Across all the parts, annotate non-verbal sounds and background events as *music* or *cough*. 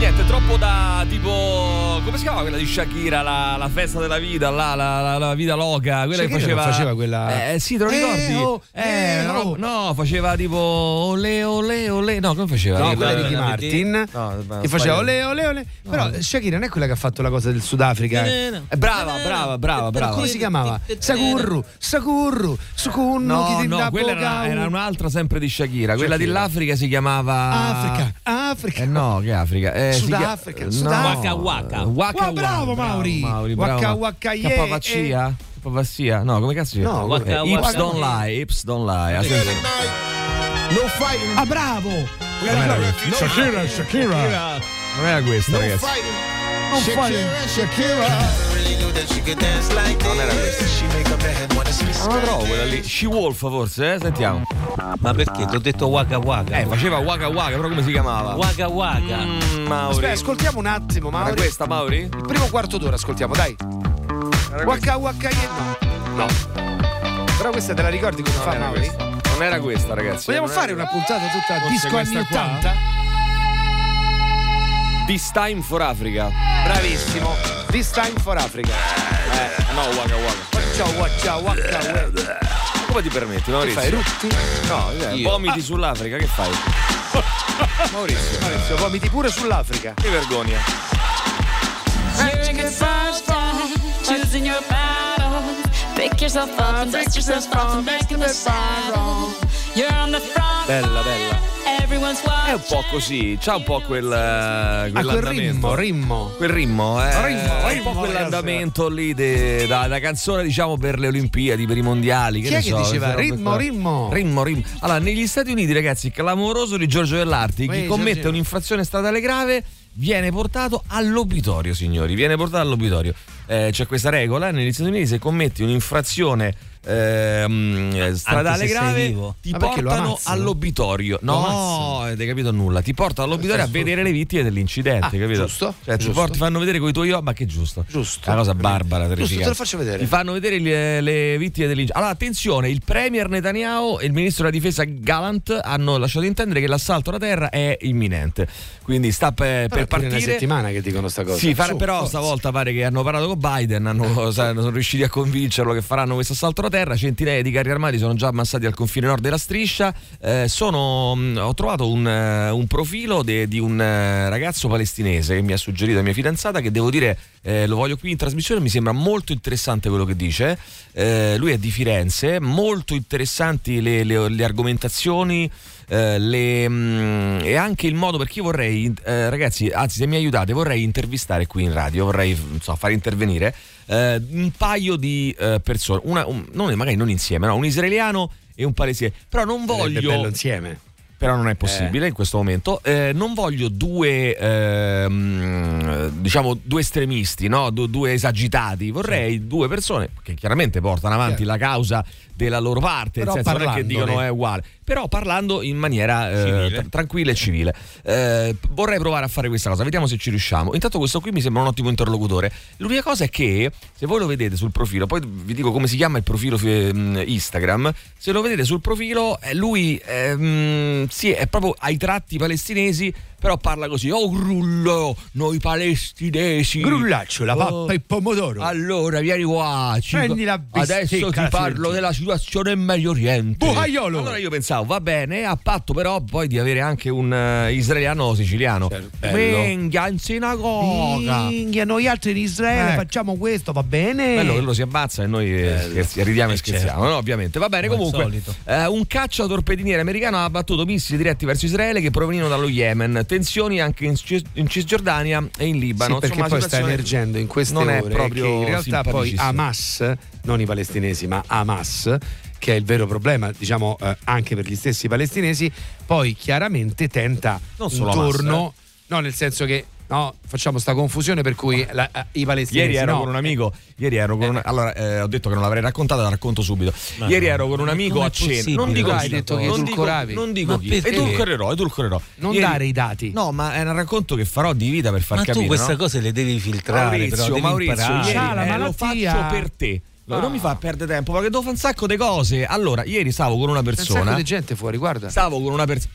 Niente, troppo da tipo. Come si chiama quella di Shakira? La, la festa della vita, là, la, la, la vita loca. Quella Shakira che faceva. non faceva quella- Eh sì, te lo ricordi? Eh, oh, eh, eh, no, oh. no, faceva tipo. Ole, ole, ole. No, come faceva? No, Quella- di Ricky la- Martin No, che faceva ole ole ole. Però Shakira non è quella che ha fatto la cosa del Sudafrica. eh. Eh, brava, brava, brava, brava. Come si chiamava? Sakurru, Sakurru, Sukunnu, No, quella era, era un'altra sempre di Shakira. Quella Shakira. dell'Africa si chiamava. Africa, Africa. Eh no, che Africa? Eh, si Sudafrica, chia- Sudafrica. No. Waka Waka. Waka Wow, bravo, Waka, Mauri. Mauri Waka bravo. Waka, yeah, Capavaccia? Capavaccia? No, come cazzo si chiama? No, Waka Eh, Ips Waka. don't lie, Ips don't lie. No fighting. Ah, bravo. Shakira, Shakira. Non era questa, ragazzi. No fighting. Shakira. Non era questa. Non la trovo quella lì. She Wolf forse, eh? Sentiamo. Ma perché? Ti ho detto Waka Waka. Eh, faceva Waka Waka, però come si chiamava? Waka Waka. Mm, Mauri. Aspetta, ascoltiamo un attimo, Era Mauri. questa, Mauri? Il primo quarto d'ora ascoltiamo, dai. Waka Waka yeah. No. No. Però questa te la ricordi come fa Non era Mauri? questa. Non era questa, ragazzi. Vogliamo Non era fare una puntata tutta Forse disco anni questa qua? 80? This time for Africa. Bravissimo. This time for Africa. Eh, no, Waka Waka. Ciao, waka, waka, waka. Come ti permetti, Che Maurizio? fai, rutti? No, eh, Io. vomiti sull'Africa, che fai? *laughs* Maurizio, Maurizio, vomiti pure sull'Africa. che vergogna. Choosing your battles. Pick yourself up and dust yourself off and back in the saddle. You're on the front Bella, bella. È un po' così, c'ha un po' quel, eh, Ah, quel rimmo, rimmo. Quel rimmo, eh? Rimmo, un rimmo, po' ragazzi. quell'andamento lì de- da, da canzone, diciamo, per le Olimpiadi, per i mondiali. Che Chi ne è che so, diceva queste robe rimmo, rimmo? Rimmo, rimmo. Allora, negli Stati Uniti, ragazzi, clamoroso di Giorgio Dell'Arti. Chi commette Giorgio. un'infrazione statale grave viene portato all'obitorio, signori. Viene portato all'obitorio. Eh, c'è questa regola negli Stati Uniti: se commetti un'infrazione ehm, stradale se sei grave, vivo. ti Ma portano all'obitorio. Lo No, avete capito nulla. Ti portano all'obitorio a vedere le vittime dell'incidente, Ah, capito? giusto, Cioè, ti, giusto. porti- fanno vedere con i tuoi occhi, ma che giusto. Giusto. È una cosa barbara, Giusto, te lo faccio vedere. Ti fanno vedere le, le vittime dell'incidente. Allora, attenzione, il premier Netanyahu e il ministro della difesa Gallant hanno lasciato intendere che l'assalto alla terra è imminente. Quindi sta per, per è pure una partire. settimana che dicono sta cosa. Sì, fare- Su, però forza. stavolta pare che hanno parlato con Biden, hanno, *laughs* sono riusciti a convincerlo che faranno questo assalto alla terra. Centinaia di carri armati sono già ammassati al confine nord della striscia. Eh, sono, mh, ho trovato un, eh, un profilo de- di un eh, ragazzo palestinese che mi ha suggerito mia fidanzata, che devo dire, eh, lo voglio qui in trasmissione, mi sembra molto interessante quello che dice. Eh, lui è di Firenze, molto interessanti le, le- le argomentazioni. Eh, le, mh, e anche il modo perché io vorrei, eh, ragazzi, anzi, se mi aiutate, vorrei intervistare qui in radio, vorrei so, far intervenire eh, un paio di eh, persone, una, un- non, magari non insieme, no, un israeliano e un palestinese. Però non voglio bello insieme. però non è possibile in questo momento. Eh, non voglio due, ehm, diciamo, due estremisti, no? Du- due esagitati. Vorrei due persone che chiaramente portano avanti la causa della loro parte, nel senso non è che parlandone. dicono è uguale, però parlando in maniera eh, tranquilla e civile. Eh, vorrei provare a fare questa cosa, vediamo se ci riusciamo. Intanto questo qui mi sembra un ottimo interlocutore. L'unica cosa è che se voi lo vedete sul profilo, poi vi dico come si chiama il profilo fi- mh, Instagram, se lo vedete sul profilo, eh, lui ehm, sì, è proprio ai tratti palestinesi, però parla così, oh grullo, noi palestinesi. Grullaccio, la pappa Oh. e il pomodoro. Allora, vieni qua. ci- Prendi la Adesso bistecca, ti la parlo della situazione in Medio Oriente. Bucaiolo. Allora io pensavo, va bene, a patto però poi di avere anche un eh, israeliano siciliano. Certo. Minchia, in sinagoga. Minchia, noi altri in Israele Ecco. facciamo questo, va bene? Bello che lo si ammazza e noi eh, scherzi- ridiamo e Eh, scherziamo, no? ovviamente. Va bene, Come comunque. eh, un caccia torpediniere americano ha abbattuto missili diretti verso Israele che provenivano dallo Yemen. Tensioni anche in, Cis- in Cisgiordania e in Libano. Sì, perché Insomma, poi sta emergendo in queste non è ore proprio che in realtà poi. Hamas, non i palestinesi, ma Hamas, che è il vero problema, diciamo eh, anche per gli stessi palestinesi, poi chiaramente tenta Non solo intorno, Hamas, no, nel senso che no, facciamo sta confusione per cui la- eh, i palestinesi Ieri ero no, con un amico, ieri ero con un, allora eh, ho detto che non l'avrei raccontata, la racconto subito. ieri ero con un amico a cena. Non dico Hai chi, detto che non dico, edulcoravi. non dico Ma chi. Edulcorerò, edulcorerò. Non Ieri- dare i dati. No, ma è un racconto che farò di vita per far Ma capire. tu queste no? cose le devi filtrare, Maurizio, però Maurizio, ieri, la eh, lo faccio per te. No, Ah. Non mi fa perdere tempo perché devo fare un sacco di cose. Allora, ieri stavo con una C'è un sacco persona. di gente fuori, guarda. Stavo con una persona.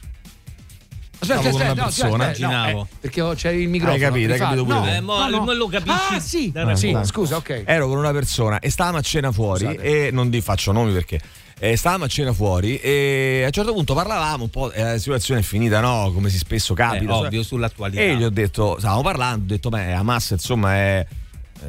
Aspetta, stavo con aspetta, una no, persona. aspetta, no, Immaginavo. eh, perché ho- c'è il microfono. Hai capito, hai capito pure no. Eh, no, mo lo capisci? Ah, sì, sì, scusa, ok. Ero con una persona e stavamo a cena fuori Scusate. e non vi faccio nomi perché eh, stavamo a cena fuori e a un certo punto parlavamo un po', eh, la situazione è finita, no? Come si spesso Eh, capita. ovvio, sull'attualità. E gli ho detto, stavamo parlando, ho detto, beh, Hamas insomma è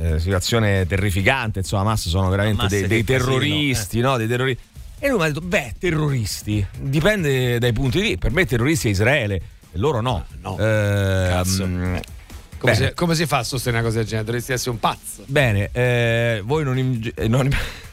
eh, situazione terrificante, insomma Hamas sono veramente Hamas dei, dei casino, terroristi, no? Dei terroristi. E lui mi ha detto, beh, terroristi, dipende dai punti di vista, per me terroristi è Israele, e loro no. no. Eh, Cazzo. mm, Come, si, come si fa a sostenere una cosa del genere? Dovresti essere un pazzo. Bene, eh, voi non, im- eh, non-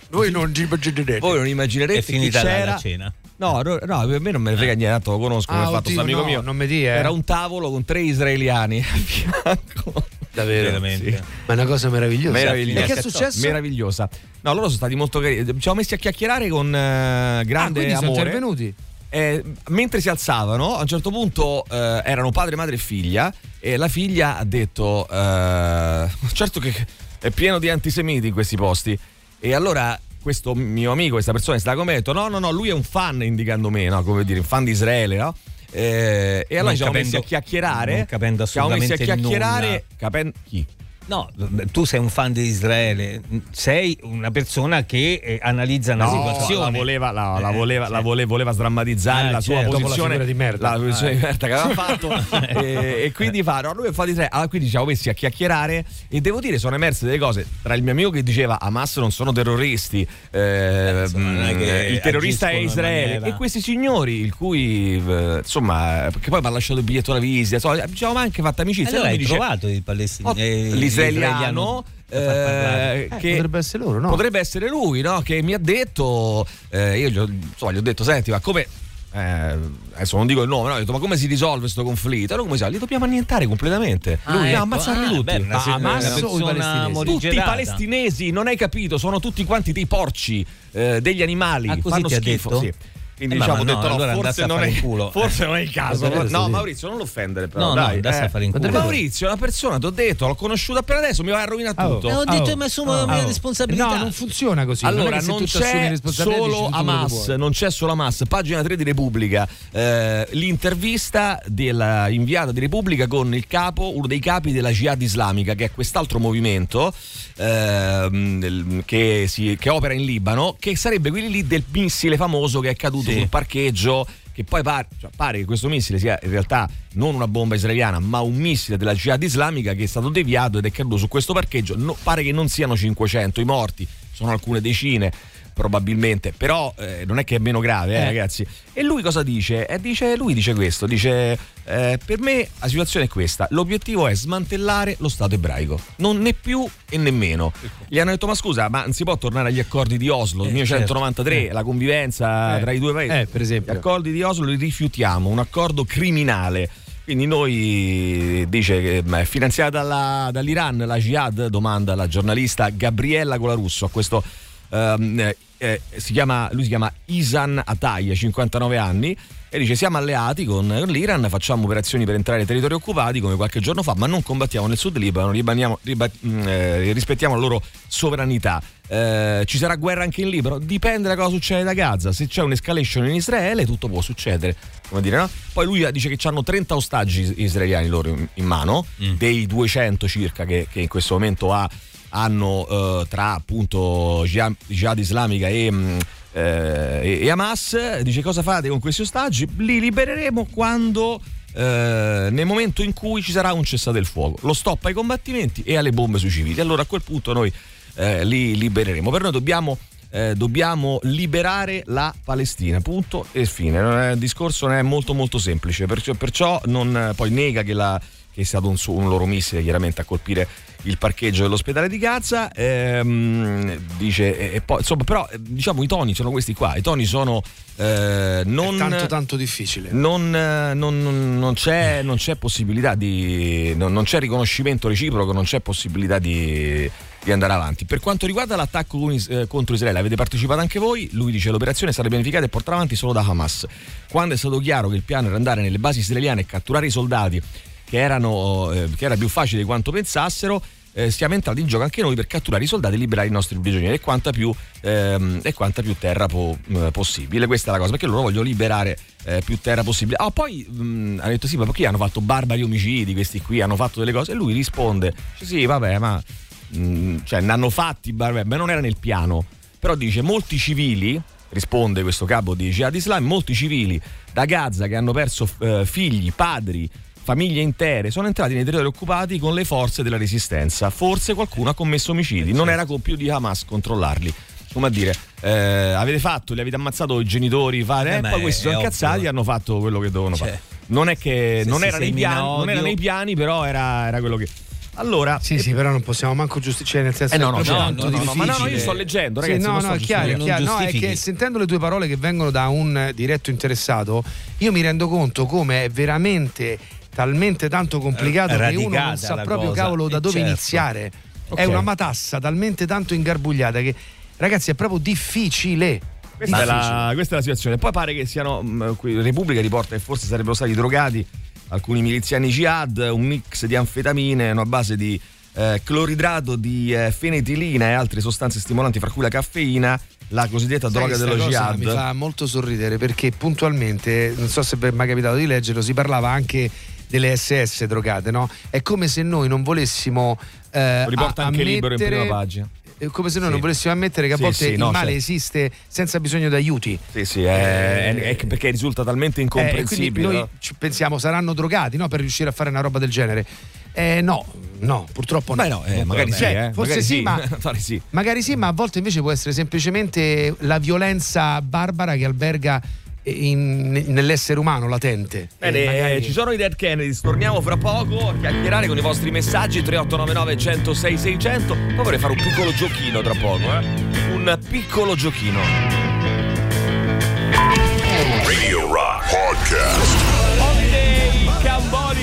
Voi non ci immaginerete. voi non È immaginerete chi finita la, c'era. la cena. No, no, no, per me non me ne frega niente, tanto lo conosco, come Ah, fatto oddio, questo amico no, mio. non mi di, eh. Era un tavolo con tre israeliani *laughs* a fianco. Davvero? Veramente. Sì. Ma è una cosa meravigliosa. Meravigliosa. E che è successo? Meravigliosa. No, loro sono stati molto carini. Ci siamo messi a chiacchierare con ah, grande sono amore. intervenuti. Eh, mentre si alzavano, a un certo punto eh, erano padre, madre e figlia, e la figlia ha detto: eh, *laughs* Certo che è pieno di antisemiti in questi posti. E allora questo mio amico, questa persona che sta con me, ha detto: No, no, no, lui è un fan, indicando me, no? Come dire, un fan di Israele, no? Eh, e allora Non ci siamo messi capendo- a chiacchierare. non capendo ci siamo messi a assolutamente chiacchierare. Capen- chi? No, tu sei un fan di Israele, sei una persona che eh, analizza una No, situazione. la voleva, la, la Eh, voleva, la cioè. vole- voleva sdrammatizzare Ah, la sua certo. La posizione figura di merda. la posizione di merda che aveva fatto *laughs* e, e quindi fa no, lui fa di tre allora quindi ci siamo messi a chiacchierare e devo dire sono emerse delle cose tra il mio amico che diceva Hamas non sono terroristi eh, insomma, non è che il terrorista è Israele e questi signori il cui eh, insomma che poi mi ha lasciato il biglietto alla visita insomma, ci avevamo anche fatto amicizia Allora hai dice, trovato il palestinese, Parlare. eh, Eh, che potrebbe essere loro, no? potrebbe essere lui no? che mi ha detto eh, io gli ho, insomma, gli ho detto senti ma come eh, adesso non dico il nome no? Ho detto ma come si risolve questo conflitto allora come si fa? li dobbiamo annientare completamente Ah, lui ecco. ammazzarli Ah, tutti beh, una- Ma una palestinesi? tutti i palestinesi non hai capito sono tutti quanti dei porci eh, degli animali Ah, così fanno ti ha schifo detto? sì. Quindi Eh, ma- diciamo, ma ho no, detto, no, allora forse, non è, *laughs* forse non è il caso. Davvero, No, davvero. Maurizio, non l'offendere, però. No, no, dai, andasse eh. a fare in culo. Maurizio è una persona, ti ho detto, l'ho conosciuto appena adesso, mi va a rovinare Oh. tutto. Eh, ho detto Oh. mi assumo Oh. la mia Oh. responsabilità. No, non funziona così. Allora, non, non, c'è solo Hamas, non c'è solo Hamas. Pagina 3 di Repubblica, eh, l'intervista della inviata di Repubblica con il capo, uno dei capi della Jihad islamica, che è quest'altro movimento del- che, si- che opera in Libano, che sarebbe quelli lì del missile famoso che è caduto Sì. sul parcheggio. Che poi pare, cioè, pare che questo missile sia in realtà non una bomba israeliana, ma un missile della Jihad islamica che è stato deviato ed è caduto su questo parcheggio. No- pare che non siano 500 i morti, sono alcune decine probabilmente, però eh, non è che è meno grave, eh, Eh. ragazzi. E lui cosa dice? Eh, dice? Lui dice questo, dice eh, per me la situazione è questa, l'obiettivo è smantellare lo Stato ebraico, non né più e nemmeno. Gli hanno detto ma scusa, ma non si può tornare agli accordi di Oslo, Eh, 1993, la convivenza tra i due paesi? Eh, per esempio. Gli accordi di Oslo li rifiutiamo, un accordo criminale. Quindi noi dice che è finanziata dalla- dall'Iran la Jihad, domanda la giornalista Gabriella Colarusso a questo ehm, eh, eh, si chiama, lui si chiama Isan Ataya, 59 anni, e dice siamo alleati con l'Iran, facciamo operazioni per entrare nei territori occupati come qualche giorno fa, ma non combattiamo nel sud Libano, ribaniamo- riba- mh, eh, rispettiamo la loro sovranità. Eh, ci sarà guerra anche in Libano? Dipende da cosa succede da Gaza. Se c'è un'escalation in Israele, tutto può succedere. Come dire, no? Poi lui dice che hanno 30 ostaggi is- israeliani loro in, in mano, dei 200 circa che, che in questo momento ha hanno eh, tra appunto Jihad, islamica e, mh, eh, e- Hamas. Dice cosa fate con questi ostaggi? Li libereremo quando eh, nel momento in cui ci sarà un cessate il fuoco. Lo stop ai combattimenti e alle bombe sui civili. Allora a quel punto noi eh, li libereremo. Per noi dobbiamo eh, dobbiamo liberare la Palestina, punto e fine. Il discorso non è molto molto semplice, perciò, perciò non, poi nega che, la- che è stato un, un loro missile chiaramente a colpire il parcheggio dell'ospedale di Gaza. Ehm, dice, e, poi, insomma, però eh, diciamo i toni sono questi qua. I toni sono eh, non, È tanto tanto difficile. non, eh, non- non- c'è, non c'è possibilità di. Non, c'è riconoscimento reciproco, non c'è possibilità di, di andare avanti. Per quanto riguarda l'attacco eh, contro Israele, avete partecipato anche voi? Lui dice l'operazione è stata pianificata e portata avanti solo da Hamas. Quando è stato chiaro che il piano era andare nelle basi israeliane e catturare i soldati che, erano, eh, che era più facile di quanto pensassero. eh, siamo entrati in gioco anche noi per catturare i soldati e liberare i nostri prigionieri e quanta più, ehm, e quanta più terra po- eh, possibile. Questa è la cosa, perché loro vogliono liberare eh, più terra possibile. Ah, poi mh, ha detto sì, ma perché hanno fatto barbari omicidi questi qui, hanno fatto delle cose? E lui risponde, sì, vabbè, ma mh, cioè, ne hanno fatti barbari, ma non era nel piano. Però dice, molti civili, risponde questo capo di Jihad Islam, molti civili da Gaza che hanno perso eh, figli, padri, famiglie intere, sono entrati nei territori occupati con le forze della resistenza. Forse qualcuno ha commesso omicidi, non era compito di Hamas controllarli. Come a dire, eh, avete fatto, li avete ammazzato i genitori, fare, Eh, e ma poi questi sono incazzati e hanno fatto quello che dovevano Cioè, fare. Non è che non era, piani, non era nei piani, però era, era quello che. Allora, Sì, sì, però non possiamo manco giustificare, nel senso eh no, no, che no, no, no, no, ma no, no, io sto leggendo, Sì, ragazzi. no, non no, sto è chiaro, chiaro. No, è che sentendo le tue parole che vengono da un eh, diretto interessato, io mi rendo conto come è veramente talmente tanto complicato Eh, che uno non sa proprio cosa, cavolo da eh, dove certo. iniziare. È Ok. una matassa talmente tanto ingarbugliata che ragazzi è proprio difficile. Questa è, la, questa è la situazione. Poi pare che siano. mh, qui Repubblica riporta che forse sarebbero stati drogati alcuni miliziani jihad, un mix di anfetamine, una base di eh, cloridrato di eh, fenetilina e altre sostanze stimolanti, fra cui la caffeina, la cosiddetta Sai, droga dello jihad. Mi fa molto sorridere perché puntualmente, non so se vi è mai capitato di leggerlo, si parlava anche delle SS drogate, no? È come se noi non volessimo eh, riporta anche libero in prima pagina. È come se noi Sì. non volessimo ammettere che a Sì, volte sì, il no, male certo. esiste senza bisogno di aiuti. Sì, sì, è, è- è perché risulta talmente Eh, incomprensibile. noi no? pensiamo saranno drogati no, per riuscire a fare una roba del genere. Eh, no, no, purtroppo no. Beh, no, eh, magari sì, Cioè, eh, forse magari sì, ma *laughs* magari sì. Magari sì, ma a volte invece può essere semplicemente la violenza barbara che alberga in- nell'essere umano latente. Bene, E magari- eh, ci sono i Dead Kennedys, torniamo fra poco a chiacchierare con i vostri messaggi 3899 106 600. Poi vorrei fare un piccolo giochino tra poco, eh? Un piccolo giochino. Radio Rock Podcast. Holiday in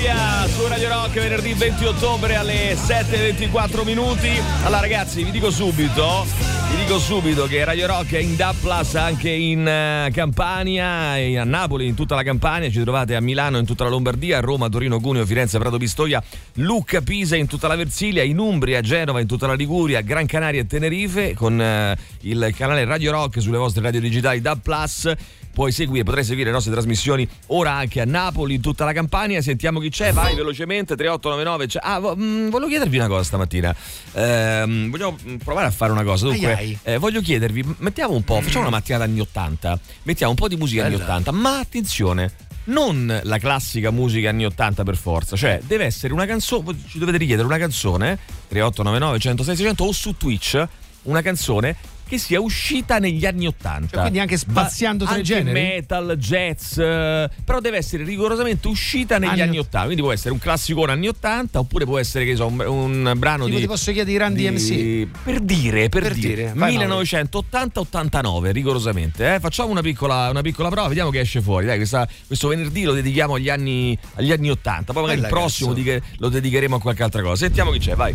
Cambodia su Radio Rock venerdì 20 ottobre alle 7.24 minuti. Allora ragazzi vi dico subito, vi dico subito che Radio Rock è in Plus anche in eh, Campania, a Napoli, in tutta la Campania, ci trovate a Milano, in tutta la Lombardia, a Roma, Torino, Cuneo, Firenze, Prato Pistoia, Lucca, Pisa, in tutta la Versilia, in Umbria, Genova, in tutta la Liguria, Gran Canaria e Tenerife con eh, il canale Radio Rock sulle vostre radio digitali Plus puoi seguire, potrai seguire le nostre trasmissioni ora anche a Napoli, in tutta la Campania. Sentiamo chi c'è, vai velocemente 3899. c'è- Ah, vo- mh, volevo chiedervi una cosa stamattina. Ehm, vogliamo mh, provare a fare una cosa. Dunque, Ai ai. eh, voglio chiedervi, mettiamo un po', facciamo una mattinata anni 80, mettiamo un po' di musica anni 80, ma attenzione. Non la classica musica anni 80 per forza, cioè deve essere una canzone, ci dovete richiedere una canzone 3899 106 600 o su Twitch una canzone che sia uscita negli anni 80. Cioè, quindi anche spaziando tra i Anche generi? metal, jazz, eh, però deve essere rigorosamente uscita negli Anni anni, ott- 80. Quindi può essere un classicone anni 80 oppure può essere che so, un, un brano Tipo di ti posso chiedere i Randy MC? Per dire, per, Per dire, dire, vai, 1980-89 rigorosamente. eh. Facciamo una piccola, una piccola prova, vediamo che esce fuori. Dai, questa- questo venerdì lo dedichiamo agli anni, agli anni 80. Poi magari Bella il prossimo lo dedicheremo a qualche altra cosa. Sentiamo chi c'è, vai.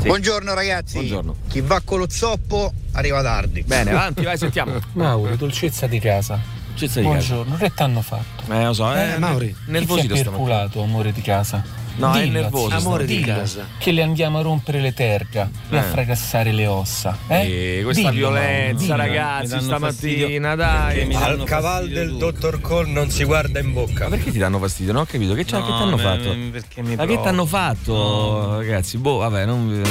Sì. Buongiorno ragazzi. Buongiorno. Chi va con lo zoppo arriva tardi. Bene, avanti, vai, sentiamo. *laughs* Mauri, dolcezza di casa. Cezza di casa. Buongiorno, che t'hanno fatto? Eh, lo so, eh, Eh, Mauri. Nervosito stamattina. perculato, amore di casa? No, è Dillo, nervoso zio, Amore di casa. Che le andiamo a rompere le terga e a Eh. fracassare le ossa. Eh? Eh, questa Dillo, violenza, dillo. ragazzi, stamattina, fastidio. dai. mi Ma danno fastidio tutti. Cole non si guarda in bocca. perché ti danno fastidio? Non ho capito. Che, c'ha- che No, ti hanno ma- fatto? Perché mi Ma che ti hanno fatto, ragazzi? Boh, vabbè, non.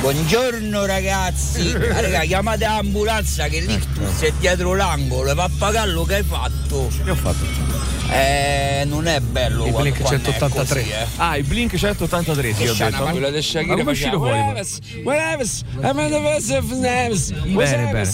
Buongiorno ragazzi. *laughs* Ah, raga, chiamate l'ambulanza che l'ictus è dietro l'angolo e va a pagare lo che hai fatto. Che ho fatto? Eh, non è bello. Il Blink quando è 183. così, eh. Ah, il Blink 183, sì, ho detto. ma Quella del Ma Shakira come è uscito fuori? Bene, bene.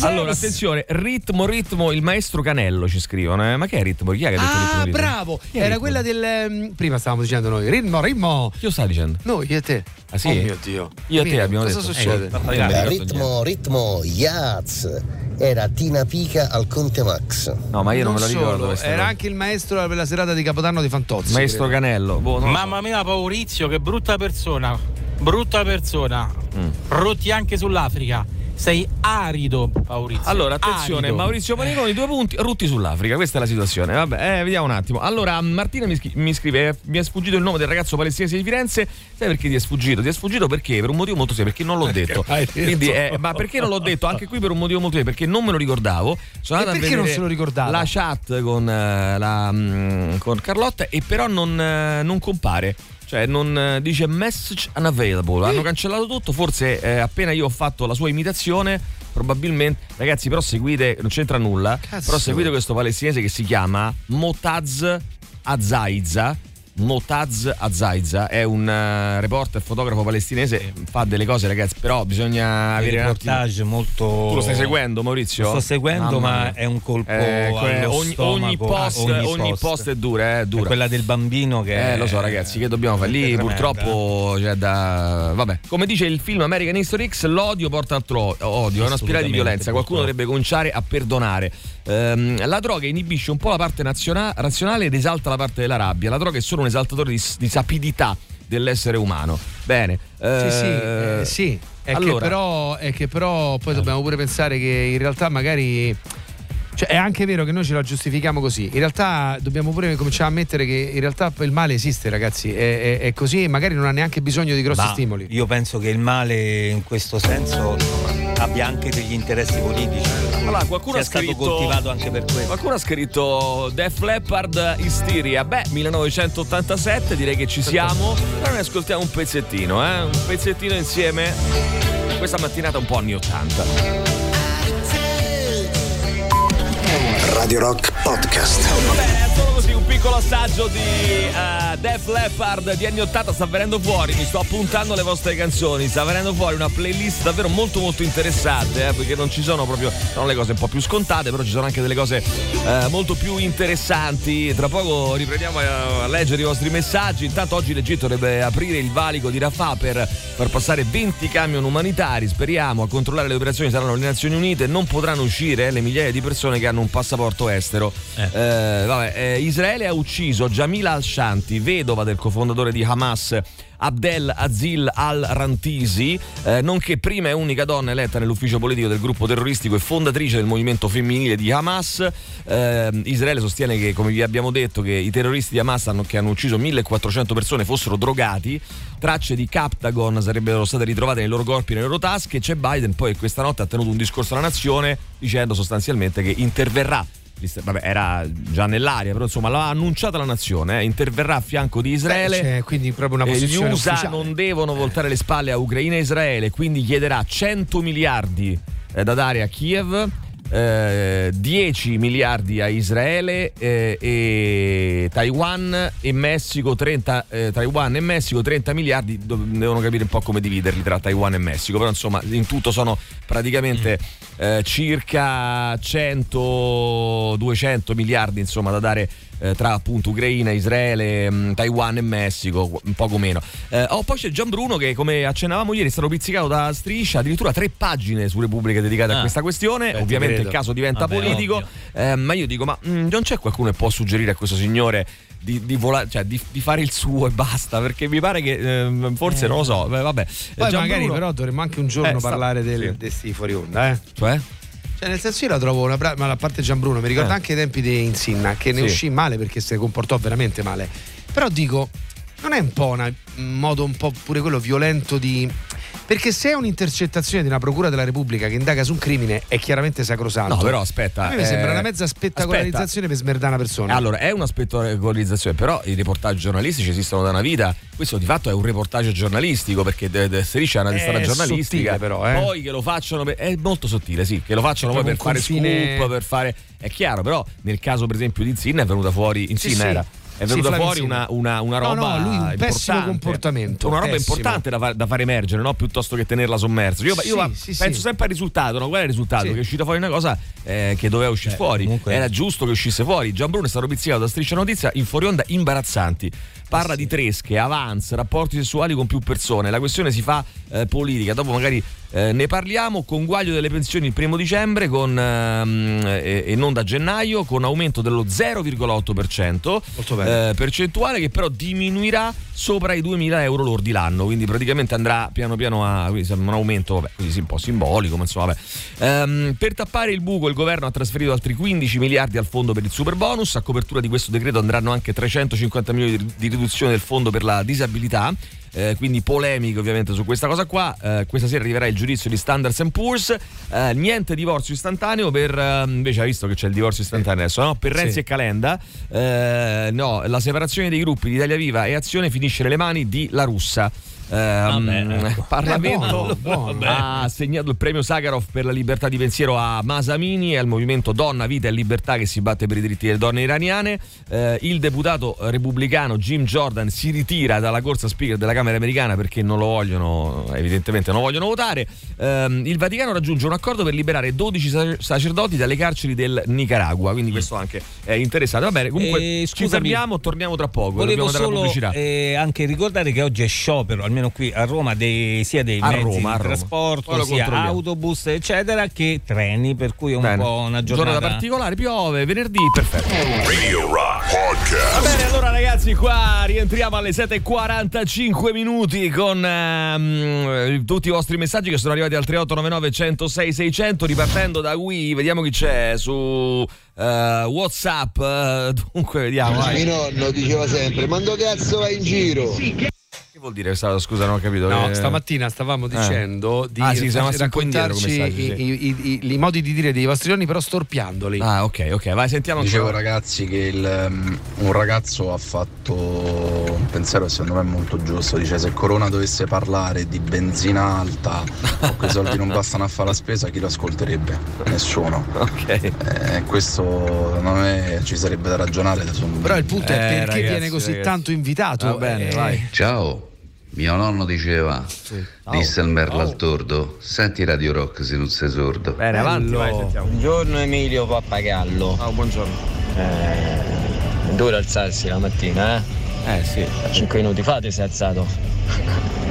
Allora, attenzione, ritmo, ritmo, il maestro Canello ci scrivono. eh. Ma che è ritmo? Chi è che ha detto ritmo? Ah, ritmo? bravo! Chi è Era ritmo? quella del. ehm, Prima stavamo dicendo noi. Ritmo, ritmo! Chi lo sta dicendo? Noi, io e te. Ah, sì? Oh mio Dio. Io e te abbiamo cosa detto. succede? Eh, ragazzi, ritmo, ritmo, Yaz. Era Tina Pica al Conte Max. No, ma io non, Non me la ricordo solo, era anche il maestro per la serata di Capodanno di Fantozzi. Maestro credo. Canello. Boh, lo so. Mamma mia, Maurizio, che brutta persona. Brutta persona. Mm. Rotti anche sull'Africa. Sei arido, Maurizio. Allora, attenzione, Arido. Maurizio Paniconi, due punti, rutti sull'Africa, questa è la situazione. Vabbè, eh, vediamo un attimo. Allora, Martina mi, scri- mi scrive: eh, Mi è sfuggito il nome del ragazzo palestinese di Firenze. Sai perché ti è sfuggito? Ti è sfuggito perché? Per un motivo molto semplice, perché non l'ho detto. Quindi, eh, ma perché non l'ho detto? Anche qui per un motivo molto semplice, perché non me lo ricordavo. Sono E andato a perché non vedere se lo ricordava? La chat con, eh, la, mm, con Carlotta, e però non, eh, non compare. Cioè, non eh, dice message unavailable. Hanno cancellato tutto. Forse eh, appena io ho fatto la sua imitazione, probabilmente. Ragazzi, però seguite, non c'entra nulla. Cazzo. Però seguite questo palestinese che si chiama Motaz Azaiza. Motaz Azaiza è un eh, reporter fotografo palestinese, fa delle cose ragazzi, però bisogna avere un reportage molto. Tu lo stai seguendo Maurizio? Lo sto seguendo, Mamma ma è un colpo. Eh, que- ogni, stomaco, ogni post, ogni ogni post. post è dura, eh, è dura. È quella del bambino che. Eh, lo so, ragazzi, che dobbiamo fare? *laughs* Lì purtroppo c'è da. Vabbè, come dice il film American History X, l'odio porta altro odio, è una spirale di violenza. Qualcuno dovrebbe cominciare a perdonare. Ehm, la droga inibisce un po' la parte naziona- razionale ed esalta la parte della rabbia. La droga è solo un esaltatore di, di sapidità dell'essere umano. Bene. Sì, sì, eh, eh, sì. È, allora. che però, è che però poi dobbiamo pure pensare che in realtà magari. Cioè, è anche vero che noi ce la giustifichiamo così. In realtà dobbiamo pure cominciare a ammettere che in realtà il male esiste, ragazzi. È, è- è così e magari non ha neanche bisogno di grossi Ma stimoli. Io penso che il male in questo senso abbia anche degli interessi politici. Allora, qualcuno ha stato scritto- coltivato anche per questo. Qualcuno ha scritto Def Leppard Hysteria. Beh, 1987, direi che ci siamo. Allora ne ascoltiamo un pezzettino, eh? Un pezzettino insieme. Questa mattinata un po' anni 80. Radio Rock Podcast. Così un piccolo assaggio di eh, Def Leppard di anni 80 sta venendo fuori, mi sto appuntando le vostre canzoni, sta venendo fuori una playlist davvero molto molto interessante, eh, perché non ci sono proprio sono le cose un po' più scontate, però ci sono anche delle cose eh, molto più interessanti. Tra poco riprendiamo a, a leggere i vostri messaggi. Intanto oggi l'Egitto dovrebbe aprire il valico di Rafah per far passare 20 camion umanitari, speriamo, a controllare le operazioni saranno le Nazioni Unite, non potranno uscire eh, le migliaia di persone che hanno un passaporto estero. Eh, vabbè, eh, Israele ha ucciso Jamila Al-Shanti, vedova del cofondatore di Hamas. Abdel Azil al-Rantisi, eh, nonché prima e unica donna eletta nell'ufficio politico del gruppo terroristico e fondatrice del movimento femminile di Hamas. Eh, Israele sostiene che, come vi abbiamo detto, che i terroristi di Hamas hanno, che hanno ucciso 1400 persone fossero drogati. Tracce di Captagon sarebbero state ritrovate nei loro corpi e nelle loro tasche. C'è Biden poi questa notte ha tenuto un discorso alla nazione dicendo sostanzialmente che interverrà Vabbè, era già nell'aria, però insomma l'ha annunciata la nazione, eh, interverrà a fianco di Israele. Beh, c'è quindi proprio una E gli posizione USA ufficiale. non devono voltare le spalle a Ucraina e Israele, quindi chiederà 100 miliardi eh, da dare a Kiev. eh, 10 miliardi a Israele eh, e Taiwan e Messico 30, eh, Taiwan e Messico 30 miliardi devono capire un po' come dividerli tra Taiwan e Messico però insomma in tutto sono praticamente eh, circa 100 200 miliardi insomma da dare eh, tra appunto Ucraina, Israele, mh, Taiwan e Messico, un poco meno. Eh, oh, poi c'è Gian Bruno che come accennavamo ieri è stato pizzicato da Striscia, addirittura tre pagine su Repubblica dedicate a Ah. questa questione, Beh, ovviamente il caso diventa Vabbè, politico, eh, ma io dico ma mh, non c'è qualcuno che può suggerire a questo signore di, di vola- cioè, di- di fare il suo e basta, perché mi pare che ehm, forse non lo so, Beh, vabbè. Poi Gian magari Bruno- però dovremmo anche un giorno Eh, sta- parlare del, sì. di sti fuori onda, eh. Cioè? Cioè, nel senso io la trovo una bra- ma a parte Gianbruno, mi ricordo Eh. anche i tempi di Insinna, che ne Sì. uscì male perché si comportò veramente male. Però dico, non è un po' una- un modo un po' pure quello violento di. Perché se è un'intercettazione di una procura della Repubblica che indaga su un crimine è chiaramente sacrosanto. No, però aspetta. A me mi eh, sembra una mezza spettacolarizzazione per smerdare una persona. Allora, è una spettacolarizzazione, però i reportage giornalistici esistono da una vita. Questo di fatto è un reportage giornalistico perché de- de- Striscia è una testata È giornalistica. sottile però, eh. Poi che lo facciano per- è molto sottile, sì, che lo facciano C'è poi per proprio fare confine- scoop, per fare è chiaro, però nel caso per esempio di Zin è venuta fuori in Sì, Zin sì. era è Sì, venuta Flavio fuori una, una, una No, roba no, lui un pessimo comportamento, una roba pessimo. importante da, far, da far emergere no? piuttosto che tenerla sommersa io, io Sì, va- sì, penso sì. sempre al risultato no? qual è il risultato? Sì. che è uscita fuori una cosa eh, che doveva uscire fuori comunque- era giusto che uscisse fuori Gian Bruno è stato pizzicato da Striscia Notizia in fuori onda imbarazzanti parla di tresche, avance, rapporti sessuali con più persone la questione si fa eh, politica dopo magari eh, ne parliamo conguaglio delle pensioni il primo dicembre con, ehm, e, e non da gennaio con aumento dello 0,8% Molto bene. eh, percentuale che però diminuirà sopra i 2.000 euro lordi l'anno quindi praticamente andrà piano piano a un aumento vabbè, quindi un po' simbolico ma insomma vabbè. Ehm, per tappare il buco il governo ha trasferito altri 15 miliardi al fondo per il super bonus a copertura di questo decreto andranno anche 350 milioni di riduzione del fondo per la disabilità eh, quindi polemiche ovviamente su questa cosa qua. Eh, questa sera arriverà il giudizio di Standards Poor's. Eh, niente divorzio istantaneo per eh, invece ha visto che c'è il divorzio istantaneo adesso, no? Per Renzi Sì. e Calenda. Eh, no, la separazione dei gruppi di Italia Viva e Azione finisce nelle mani di La Russa. Vabbè. Parlamento buono, buono. ha assegnato il premio Sakharov per la libertà di pensiero a Masamini e al movimento Donna, Vita e Libertà che si batte per i diritti delle donne iraniane. Eh, il deputato repubblicano Jim Jordan si ritira dalla corsa speaker della Camera americana perché non lo vogliono, evidentemente non vogliono votare. Ehm, il Vaticano raggiunge un accordo per liberare 12 sa- sacerdoti dalle carceri del Nicaragua, quindi questo anche è interessante. Va bene, comunque Eh, ci fermiamo, torniamo tra poco. Volevo solo eh, anche ricordare che oggi è sciopero, almeno qui a Roma, dei, sia dei A mezzi Roma, di trasporto, sia autobus, eccetera, che treni, per cui è un Bene. po' una giornata. particolare, piove, venerdì, perfetto. Radio Rock Podcast. Va bene, allora ragazzi, qua rientriamo alle 7.45 minuti con ehm, tutti i vostri messaggi che sono arrivati al 3899 106 600 ripartendo da qui, vediamo chi c'è su eh, Whatsapp, eh, dunque vediamo. Mio nonno diceva sempre, ma dove cazzo vai in giro? Che vuol dire questa scusa, non ho capito. No, Eh, stamattina stavamo dicendo di Ah, sì, siamo rimasti un po' indietro raccontarci con i i, i- i- i modi di dire dei vostri nonni, però storpiandoli. Ah, ok, ok, vai, sentiamo Dicevo ancora. ragazzi che il, um, un ragazzo ha fatto un pensiero che secondo me è molto giusto, dice se Corona dovesse parlare di benzina alta o quei soldi non bastano a fare la spesa chi lo ascolterebbe? Nessuno. Ok. Eh, questo secondo me ci sarebbe da ragionare un- Però il punto è Eh, perché ragazzi, viene così ragazzi. tanto invitato. Va bene, Eh, vai. Ciao, mio nonno diceva, disse il merlo Oh. al tordo, senti Radio Rock se non sei sordo. Bene, avanti, vai, sentiamo. Buongiorno Emilio Pappagallo. Ciao, buongiorno. Eh, dura alzarsi la mattina, eh? Eh sì. 5 minuti fa ti sei alzato.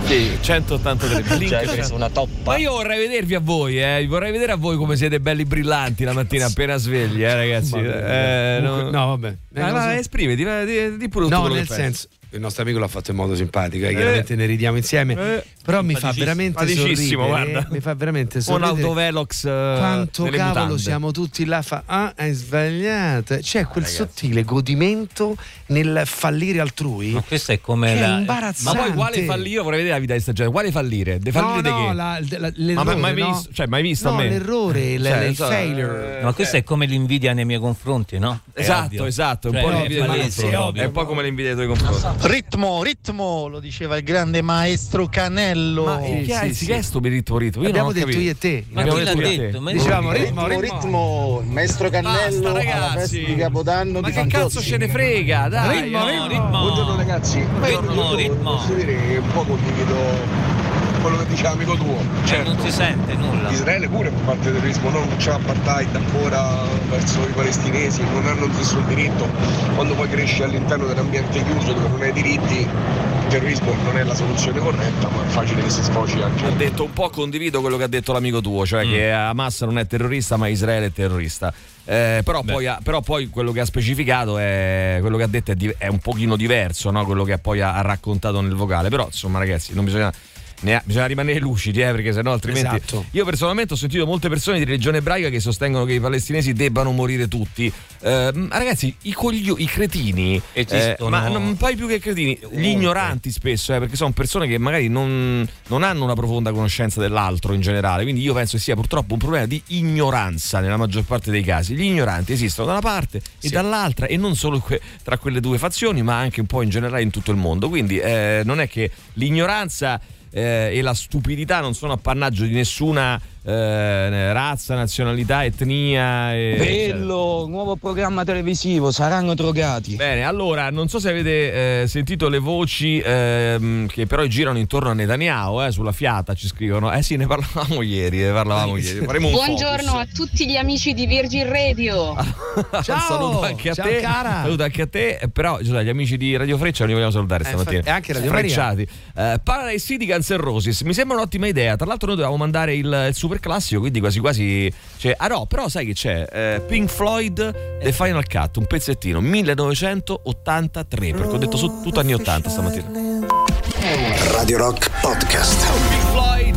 Sì, 183 blink. Cioè, hai preso una toppa. Ma io vorrei vedervi a voi, eh. vorrei vedere a voi come siete belli brillanti la mattina appena svegli, eh, ragazzi. Eh, Comunque- no, vabbè. Eh, ma non so. esprimiti, di, di pure tutto No, nel senso, il nostro amico l'ha fatto in modo simpatico, eh, chiaramente ne ridiamo insieme. Eh, però mi fa veramente sorridere. guarda. Mi fa veramente Un sorridere. autovelox eh, Quanto cavolo mutande. siamo tutti là fa ah hai sbagliato c'è quel sottile godimento nel fallire altrui Ma questo è come è la- Ma imbarazzante poi quale fallire? Vorrei vedere la vita di sta gente. Quale fallire? De no fallire no di che? la, la- Ma l'errore mai no? visto? Cioè, mai visto no a me? l'errore il, Cioè, il insomma, failure Ma questo è come l'invidia nei miei confronti, no? È Esatto, ovvio. esatto. Un Cioè, po' è l'invidia nei palese, confronti. È un po' come l'invidia nei tuoi confronti. Ritmo, ritmo, lo diceva il grande maestro Canello. Ma Sì, che hai sì, che è sto per ritmo ritmo? Io abbiamo detto capito. io e te Ma Abbiamo chi l'ha detto io e te. detto? Ma dicevamo ritmo, ritmo ritmo, il maestro Cannello Basta, ragazzi. di Capodanno Ma di che Fantozzi. cazzo ce ne frega? Dai. Ritmo, no. ritmo. Buongiorno ragazzi, Ritmo, ritmo. posso dire che un po' condivido quello che diceva amico tuo. Cioè, non Certo, si sente nulla. Israele pure fa parte del terrorismo, non c'è apartheid ancora verso i palestinesi, non hanno nessun diritto. Quando poi cresci all'interno dell'ambiente chiuso dove non hai diritti, il terrorismo non è la soluzione corretta, ma è facile che si sfoci anche. Ha detto un po' condivido quello che ha detto l'amico tuo, cioè che Hamas non è terrorista, ma Israele è terrorista. Eh, però, poi però poi quello che ha specificato è quello che ha detto è, di- è un pochino diverso, no? quello che poi ha, ha raccontato nel vocale. Però, insomma, ragazzi, non bisogna. Ha- bisogna rimanere lucidi, eh, perché sennò altrimenti. Esatto. Io personalmente ho sentito molte persone di religione ebraica che sostengono che i palestinesi debbano morire tutti. Eh, ma ragazzi, i coglio, i cretini, eh, Esistono- ma non poi più che cretini, gli ignoranti spesso, eh, perché sono persone che magari non, non hanno una profonda conoscenza dell'altro in generale. Quindi io penso che sia purtroppo un problema di ignoranza nella maggior parte dei casi. Gli ignoranti esistono da una parte e dall'altra, e non solo que- tra quelle due fazioni, ma anche un po' in generale in tutto il mondo. Quindi eh, non è che l'ignoranza eh, e la stupidità non sono appannaggio di nessuna eh, razza, nazionalità, etnia. E, Bello, nuovo programma televisivo, saranno drogati. Bene, allora, non so se avete eh, sentito le voci ehm, che però girano intorno a Netanyahu, eh, sulla fiata ci scrivono. Eh sì, ne parlavamo *laughs* ieri, ne parlavamo ieri. Faremo un Buongiorno focus. a tutti gli amici di Virgin Radio. *laughs* Un saluto anche a ciao, te. cara. Saluto anche a te. eh, Però cioè, gli amici di Radio Freccia non li vogliamo salutare Eh, stamattina. e anche Radio. Frecciati. Eh, Paradise City Guns Roses. Mi sembra un'ottima idea. Tra l'altro, noi dovevamo mandare il, il super classico, quindi quasi quasi. Cioè, ah no, però sai che c'è? Eh, Pink Floyd The Final Cut, un pezzettino 1983. Perché ho detto su, tutto anni 80 stamattina. Radio Rock Podcast.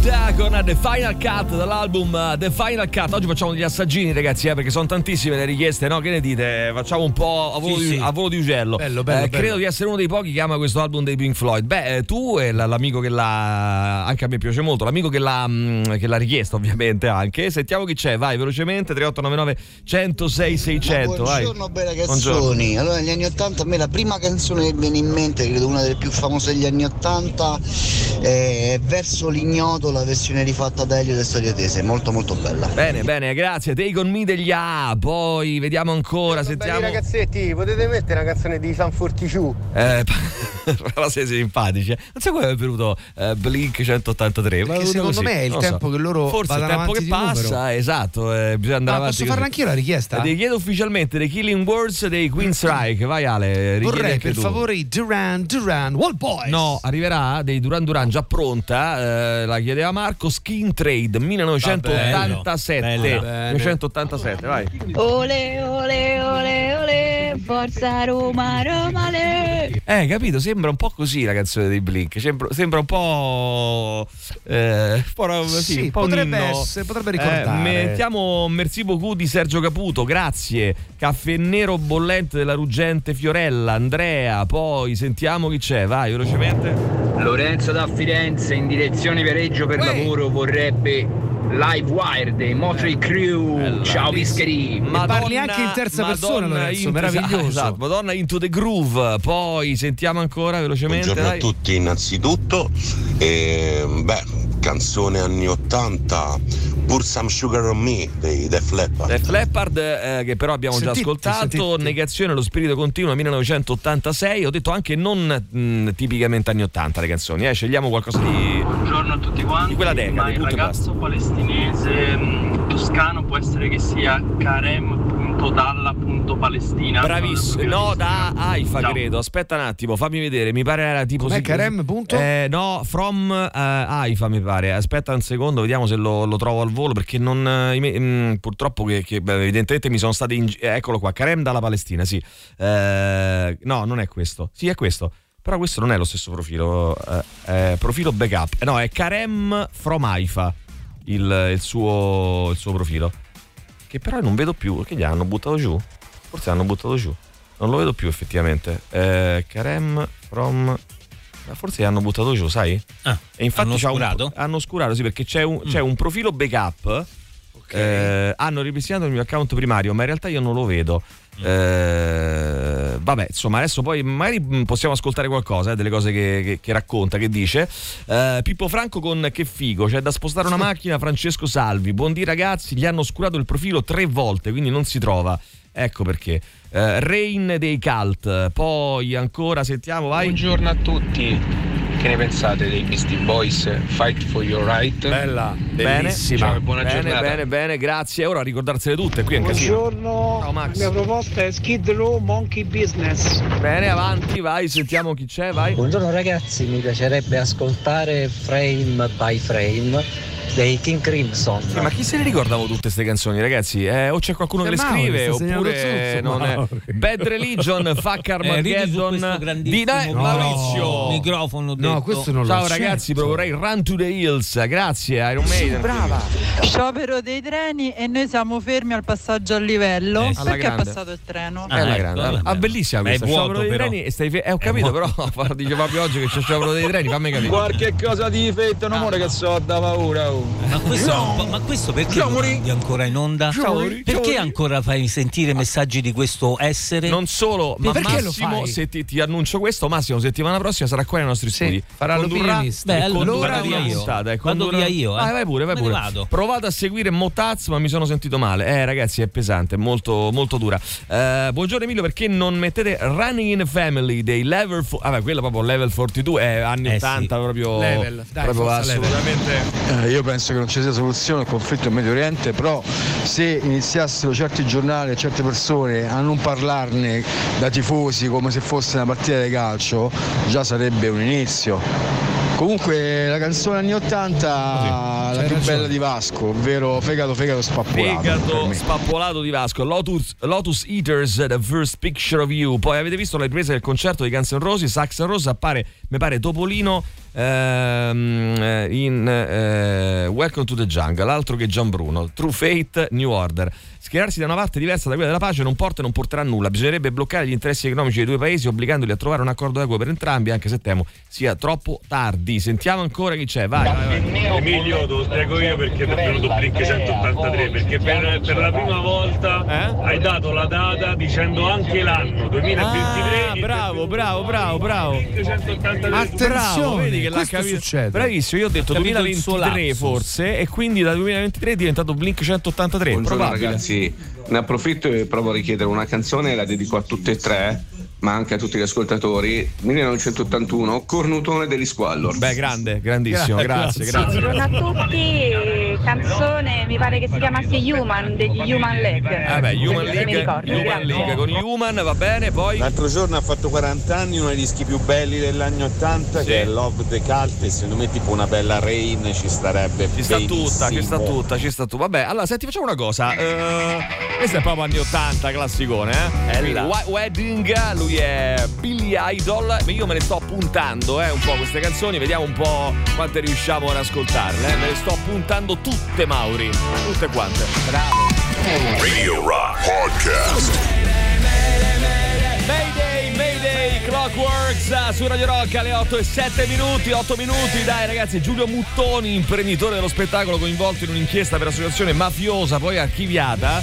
Eh, con The Final Cut dall'album eh, The Final Cut. Oggi facciamo degli assaggini, ragazzi, eh, perché sono tantissime le richieste, no? Che ne dite? Facciamo un po' a volo, Sì, di, sì. a volo di ugello. Bello, bello, Eh, bello. Credo di essere uno dei pochi che ama questo album dei Pink Floyd. Beh, eh, tu e l'amico che l'ha. Anche a me piace molto. L'amico che l'ha, mm, che l'ha richiesto, ovviamente, anche. Sentiamo chi c'è, vai velocemente. 3899 106 600. vai. Buongiorno belle Buongiorno. canzoni. Allora negli anni 80 a me la prima canzone che viene in mente, credo una delle più famose degli anni 80, è Verso l'ignoto, la versione rifatta da Elio e Storie Tese, molto molto bella. Bene, bene, grazie. Take on me degli A. Poi vediamo ancora. Sentiamo. Belli ragazzetti, potete mettere una canzone di San Forticiù? Eh, *laughs* però sei simpatici. eh. Non so come è venuto eh, Blink 183. ma secondo così, me è il non lo so. tempo che loro Forse il tempo che passa, numero. esatto. eh, bisogna andare Ah, avanti. posso farla anch'io la richiesta? Ti chiedo ufficialmente The Killing Words dei Queen *clears throat* Strike. Vai, Ale. Vorrei per tu. favore i Duran Duran Wall Boys. No, arriverà dei Duran Duran già pronta, eh, la chiedeva Marco, Skin Trade 1987. bello, bello. 1987, vai. Ole, ole, ole, ole, forza Roma, Roma, le. Eh, capito? Sembra un po' così la canzone dei Blink. Sembra, sembra un po'. Eh, un po', sì, Sì, un po' potrebbe essere- potrebbe ricordare. Eh, mettiamo Merci beaucoup di Sergio Caputo, grazie. Caffè nero bollente della ruggente Fiorella, Andrea. Poi sentiamo chi c'è, vai velocemente. Lorenzo da Firenze in direzione Viareggio per lavoro vorrebbe Live Wire dei Motley Crew. Ciao Pischeri. parli anche in terza persona, Lorenzo, into- meraviglioso. Esatto, Madonna Into the Groove. Poi sentiamo ancora velocemente. Buongiorno a dai. tutti innanzitutto. E, beh, canzone anni 80, Pur Some Sugar on Me dei Def Leppard. Def Leppard, eh, che però abbiamo già Sentite, ascoltato, sentite. Negazione, lo spirito continuo 1986. Ho detto anche non mh, tipicamente anni 80 le canzoni, eh. scegliamo qualcosa di. Buongiorno a tutti quanti. Di quella decada, Ma il ragazzo palestinese mh, toscano può essere che sia karem.dalla.palestina. Bravissimo, no, da Haifa Ciao. credo. Aspetta un attimo, fammi vedere. Mi pare era tipo. Com'è sì- Karem, punto? Eh, no, from eh, Haifa mi pare. Aspetta un secondo, vediamo se lo, lo trovo al volo. Perché non. eh, me- mm, purtroppo, che, che, beh, evidentemente mi sono stati. in eh, eccolo qua, Karem dalla Palestina, sì. Eh, no, non è questo. Sì, è questo. Però questo non è lo stesso profilo. eh, profilo backup. Eh, no, è Karem from Haifa. Il, il suo, il suo profilo. Che però non vedo più. Che gli hanno buttato giù? Forse l'hanno buttato giù. Non lo vedo più effettivamente. Eh, Karem from. Ma forse li hanno buttato giù, sai? Ah, e infatti hanno c'ha un- oscurato? hanno oscurato, sì, perché c'è un, c'è un profilo backup. Eh, hanno ripristinato il mio account primario, ma in realtà io non lo vedo. Eh, vabbè, insomma, adesso poi magari mm, possiamo ascoltare qualcosa eh, delle cose che, che- che racconta, che dice. Eh, Pippo Franco con che figo, c'è da spostare una *laughs* macchina. Francesco Salvi, buondì ragazzi, gli hanno oscurato il profilo tre volte, quindi non si trova. Ecco perché. Eh, Rain dei Cult, poi ancora sentiamo, vai. Buongiorno a tutti. Che ne pensate dei Beastie Boys? Fight for your right. Bella, Bene, Ciao buona bene, giornata. bene, bene, grazie. Ora a ricordarsene tutte qui è un casino. Buongiorno, Ciao, Max. la mia proposta è Skid Row Monkey Business. Bene, avanti, vai, sentiamo chi c'è, vai. Buongiorno ragazzi, mi piacerebbe ascoltare frame by frame dei King Crimson. Sì, ma chi se ne ricordavo tutte queste canzoni, ragazzi? Eh, o c'è qualcuno che le scrive, oppure non è. Bad Religion, *laughs* Fuck Eh, Armageddon di Dai- Maurizio. microfono No, detto. questo non lo Ciao ragazzi, proporrei Run to the Hills. Grazie, Iron Maiden. Brava. Sciopero dei treni e noi siamo fermi al passaggio a livello. Eh, Perché è passato il treno? È la ecco, grande. vabbè. Ah, bellissima Ma è questa. vuoto, Sciopero dei però. treni e stai fe- eh, ho capito, però *laughs* dice proprio oggi che c'è sciopero dei treni, fammi capire. Qualche cosa di difetto, non muore che so da paura. Ma questo, ma questo perché lo mandi ancora in onda? Sciamoli, Perché ancora fai sentire messaggi di questo essere? Non solo, ma Perché Massimo, se ti, ti annuncio questo, Massimo, settimana prossima sarà qua nei nostri studi. farà Condurrà- l'opinionista. Beh, allora condurrà via io. puntata, e Vado condurrà- via io, eh. Vai, vai pure, vai pure. vado. Provate a seguire Motaz, ma mi sono sentito male. Eh, ragazzi, è pesante, è molto, molto dura. Eh, buongiorno Emilio, perché non mettete Running in Family dei Level fo- Vabbè, quello proprio Level 42, è anni Eh sì. 80, proprio, Level, dai, proprio forza Level. assolutamente. Eh, io penso che non ci sia soluzione al conflitto in Medio Oriente, però se iniziassero certi giornali e certe persone a non parlarne da tifosi come se fosse una partita di calcio, già sarebbe un inizio. Comunque la canzone anni 80 la c'hai più ragione. bella di Vasco, ovvero fegato fegato spappolato. Fegato spappolato di Vasco, Lotus, Lotus Eaters, The First Picture of You. Poi avete visto la ripresa del concerto di Guns N' Roses? Sax N' Roses appare, mi pare, Topolino ehm, eh, in eh, Welcome to the Jungle, altro che Gian Bruno. True Fate, New Order. Schierarsi da una parte diversa da quella della pace non porta e non porterà a nulla. Bisognerebbe bloccare gli interessi economici dei due paesi, obbligandoli a trovare un accordo equo per entrambi, anche se temo sia troppo tardi. Sentiamo ancora chi c'è, vai. vai, vai. Emilio, te lo spiego io perché è venuto Blink 183 perché per, per la prima volta hai dato la data dicendo anche l'anno 2023 Ah, bravo, bravo, bravo, bravo. Blink 183 Bravo, vedi che l'ha capito. succede. Bravissimo, io ho detto Ha capito il suo 2023 lapsus. forse e quindi da 2023 è diventato Blink 183. Buongiorno Probabile. ragazzi, ne approfitto e provo a richiedere una canzone, la dedico a tutte e tre, ma anche a tutti gli ascoltatori. 1981, Cornutone degli Squallor. Beh, grande, grandissimo, grazie, grazie. Buongiorno a tutti, canzone mi pare che si chiamasse Human degli Human League. Vabbè, Eh Human League, ricordo, Human. League con Human, va bene, poi L'altro giorno ha fatto 40 anni, uno dei dischi più belli degli anni 80 che è Love the Cult e secondo me tipo una bella Rain ci starebbe ci sta benissimo. tutta, ci sta tutta, ci sta tutta. Vabbè, allora senti, facciamo una cosa. eh, questo è proprio anni 80, classicone, eh? White Wedding, lui è Billy Idol. Io me ne sto appuntando, eh, un po' queste canzoni, vediamo un po' quante riusciamo ad ascoltarle. eh. Me le sto appuntando tutte, Mauri. Tutte quante. Bravo. Radio Rock Podcast. Clockworks eh, su Radio Rock alle 8 e 7 minuti, 8 minuti, dai ragazzi, Giulio Muttoni, imprenditore dello spettacolo coinvolto in un'inchiesta per associazione mafiosa poi archiviata,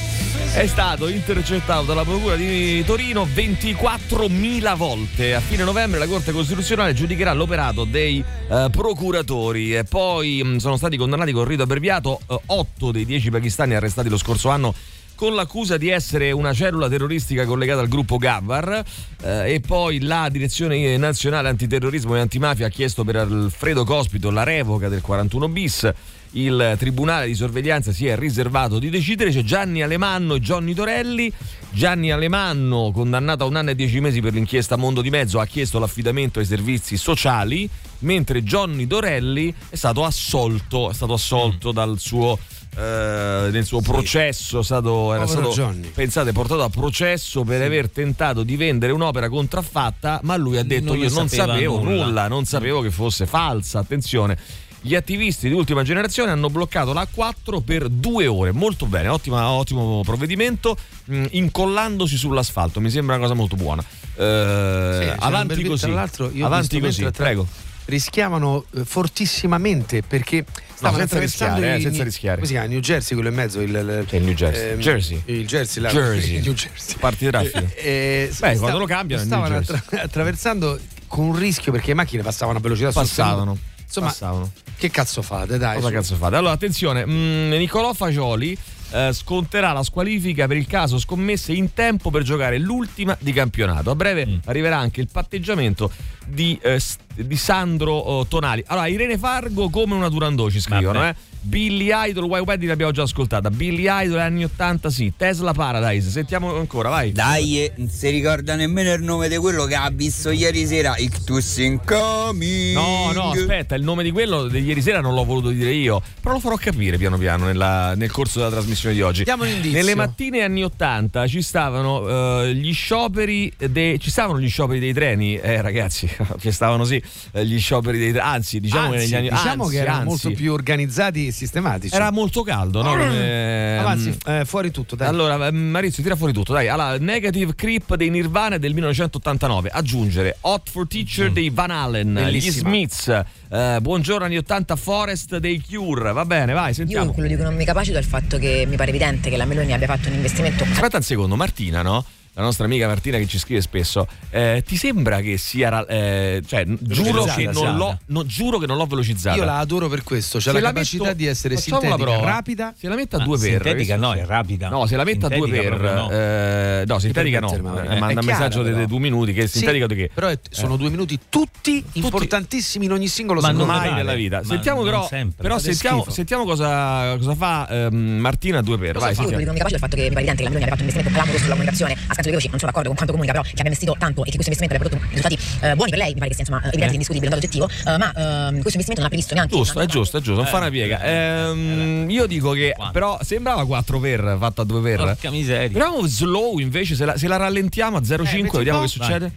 è stato intercettato dalla Procura di Torino 24.000 volte. A fine novembre la Corte Costituzionale giudicherà l'operato dei eh, procuratori e poi mh, sono stati condannati con rito abbreviato 8 dei 10 pakistani arrestati lo scorso anno con l'accusa di essere una cellula terroristica collegata al gruppo Gabbar eh, e poi la Direzione Nazionale Antiterrorismo e Antimafia ha chiesto per Alfredo Cospito la revoca del 41 bis. Il Tribunale di Sorveglianza si è riservato di decidere. C'è Gianni Alemanno e Johnny Torelli. Gianni Alemanno, condannato a un anno e dieci mesi per l'inchiesta Mondo di Mezzo, ha chiesto l'affidamento ai servizi sociali, mentre Johnny Torelli è stato assolto, è stato assolto dal suo eh, nel suo processo è stato, era Povero stato Johnny. pensate portato a processo per aver tentato di vendere un'opera contraffatta ma lui ha detto Non io non sapevo nulla. nulla. non sapevo che fosse falsa attenzione gli attivisti di ultima generazione hanno bloccato la 4 per due ore, molto bene, ottima- ottimo provvedimento, mh, incollandosi sull'asfalto, mi sembra una cosa molto buona. Eh, Sì, avanti così, Tra l'altro, io avanti così, tra- prego. Rischiavano eh, fortissimamente perché stavano senza attraversando rischiare, eh, senza rischiare. Come si chiama? New Jersey, quello in mezzo. Il, il, il New Jersey? ehm, Jersey. Il Jersey, là. Jersey. *laughs* Il New Jersey. Parti di traffico. Eh, Beh, sta- quando lo cambiano stavano attra- *laughs* attraversando con un rischio perché le macchine passavano a velocità Passavano. sostenuta. Insomma, Passavano. che cazzo fate? Dai, Cosa su. cazzo fate? Allora, attenzione, mm, Nicolò Fagioli eh, sconterà la squalifica per il caso scommesse in tempo per giocare l'ultima di campionato. A breve Mm. arriverà anche il patteggiamento di, eh, di Sandro oh, Tonali. Allora, Irene Fargo come una Turandot ci scrivono, eh. Billy Idol, Wild Wedding l'abbiamo già ascoltata. Billy Idol anni 80 sì. Tesla Paradise, sentiamo ancora, vai. Dai, non si ricorda nemmeno il nome di quello che ha visto ieri sera Ictus Incoming. No, no, aspetta, il nome di quello di ieri sera non l'ho voluto dire io, però lo farò capire piano piano nella- nel corso della trasmissione di oggi. Diamo un indizio. Nelle mattine anni 80 ci stavano eh, gli scioperi dei ci stavano gli scioperi dei treni, eh ragazzi, *laughs* ci stavano sì eh, gli scioperi dei anzi, diciamo che Anzi, negli anni diciamo anzi, che erano anzi. molto più organizzati e sistematici. Era molto caldo, no? Come- Avanzi, eh, fuori tutto, dai. Allora, eh, Maurizio, tira fuori tutto, dai. Allora, Negative Creep dei Nirvana del 1989. Aggiungere Hot for Teacher dei Van Allen, Bellissima. gli Smiths. eh, buongiorno anni 80 Forest dei Cure. Va bene, vai, Io sentiamo. quello di cui non mi capacito è il fatto che mi pare evidente che la Meloni abbia fatto un investimento Aspetta un secondo, Martina, no? La nostra amica Martina che ci scrive spesso, eh, ti sembra che sia. eh, cioè, giuro che, non sì. l'ho, no, giuro che non l'ho velocizzata. Io la adoro per questo, Se la, la capacità metto- di essere sintetica, prova. rapida. Se la metta a Ah, due per. sintetica che- no, è rapida. No, se la metta a due per. no. eh, no, sintetica no. Eh, manda un chiara, messaggio dei però. due minuti che è Sì, sintetica di che? Però è- sono due minuti tutti, importantissimi in ogni singolo ma secondo non me. mai nella vita. Ma Sentiamo però, però sentiamo, cosa, cosa fa ehm, Martina a due per. Vai, Io non mi è il fatto che mi pare evidente che la Meloni abbia fatto un investimento clamoroso sulla comunicazione scanso di veloci. Non sono d'accordo con quanto comunica, però che abbia investito tanto e che questo investimento abbia prodotto risultati eh, buoni per lei, mi pare che sia insomma evidente, indiscutibile, un dato oggettivo. eh, ma ehm, questo investimento non ha previsto neanche. Giusto, è giusto, è giusto, non fa una piega. Ehm, io dico che però sembrava 4 per fatto a 2 per. Porca miseria. Vediamo slow invece, se la, se la rallentiamo a 0,5, vediamo che succede.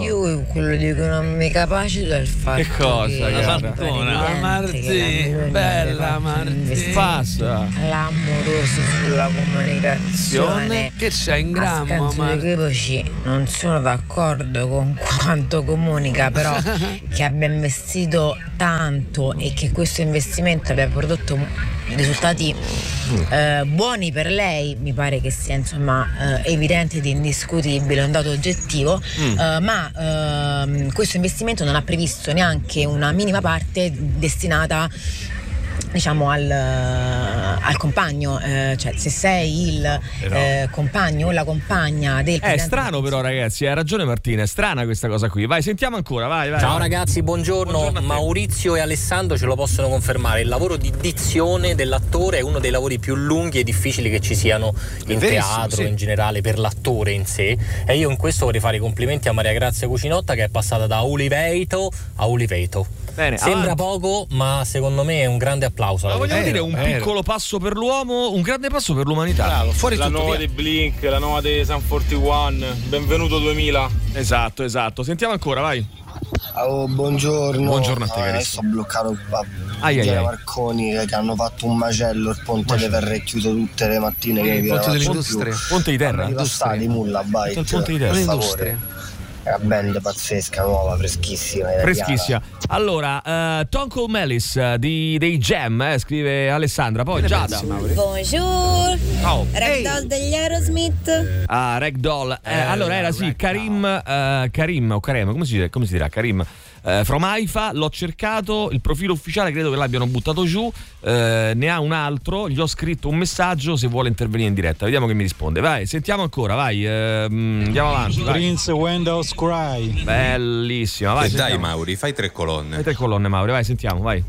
Io quello di cui non mi capacito il fatto Che cosa, che Martona. Martì, bella Martì. Passa. clamoroso sulla comunicazione. Che c'è in grammo, scanso ma di equivoci non sono d'accordo con *laughs* quanto comunica, però *laughs* che abbia investito tanto e che questo investimento abbia prodotto risultati eh, buoni per lei, mi pare che sia insomma eh, evidente ed indiscutibile, un dato oggettivo, Mm. eh, ma ehm, questo investimento non ha previsto neanche una minima parte destinata diciamo al, al compagno, eh, cioè se sei il eh, compagno o la compagna del È presidente strano però ragazzi, hai ragione Martina, è strana questa cosa qui. Vai, sentiamo ancora, vai, vai. Ciao vai. ragazzi, buongiorno. Buongiorno. Maurizio e Alessandro ce lo possono confermare. Il lavoro di dizione dell'attore è uno dei lavori più lunghi e difficili che ci siano in teatro, sì. in generale, per l'attore in sé. E io in questo vorrei fare i complimenti a Maria Grazia Cucinotta che è passata da Oliveto a Oliveto. Bene, Sembra avanti. poco, ma secondo me è un grande applauso. Ma vogliamo Cucinotta. dire un vero. piccolo passo per l'uomo, un grande passo per l'umanità. Bravo, fuori La tutto nuova via. di Blink, la nuova di Sun 41, benvenuto 2000. Esatto, esatto. Sentiamo ancora, vai. Oh, buongiorno. Buongiorno a te, Ah, carissimo. Adesso ho bloccato a Ai, ai, Via ai. Marconi che hanno fatto un macello il ponte delle Verre è chiuso tutte le mattine che Il ponte più. Ponte di terra. Passare di mulla Tutto il ponte di terra. L'industria. Una band pazzesca nuova freschissima. Freschissima. Allora, eh, Tonko Melis eh, di, dei Jam, eh, scrive Alessandra. Poi Giada. Bonjour, Oh. Ragdoll degli Aerosmith. Ah, Ragdoll. Eh, allora era sì, Karim, eh, Karim o Karem, come si, come si dirà? Karim. Eh, from Haifa, l'ho cercato, il profilo ufficiale credo che l'abbiano buttato giù, eh, ne ha un altro, gli ho scritto un messaggio se vuole intervenire in diretta, vediamo che mi risponde. Vai, sentiamo ancora, vai, ehm, andiamo avanti. vai. Prince Windows Cry. Bellissima, vai. E dai sentiamo. Mauri, fai tre colonne. Fai tre colonne, Mauri, vai, sentiamo, vai.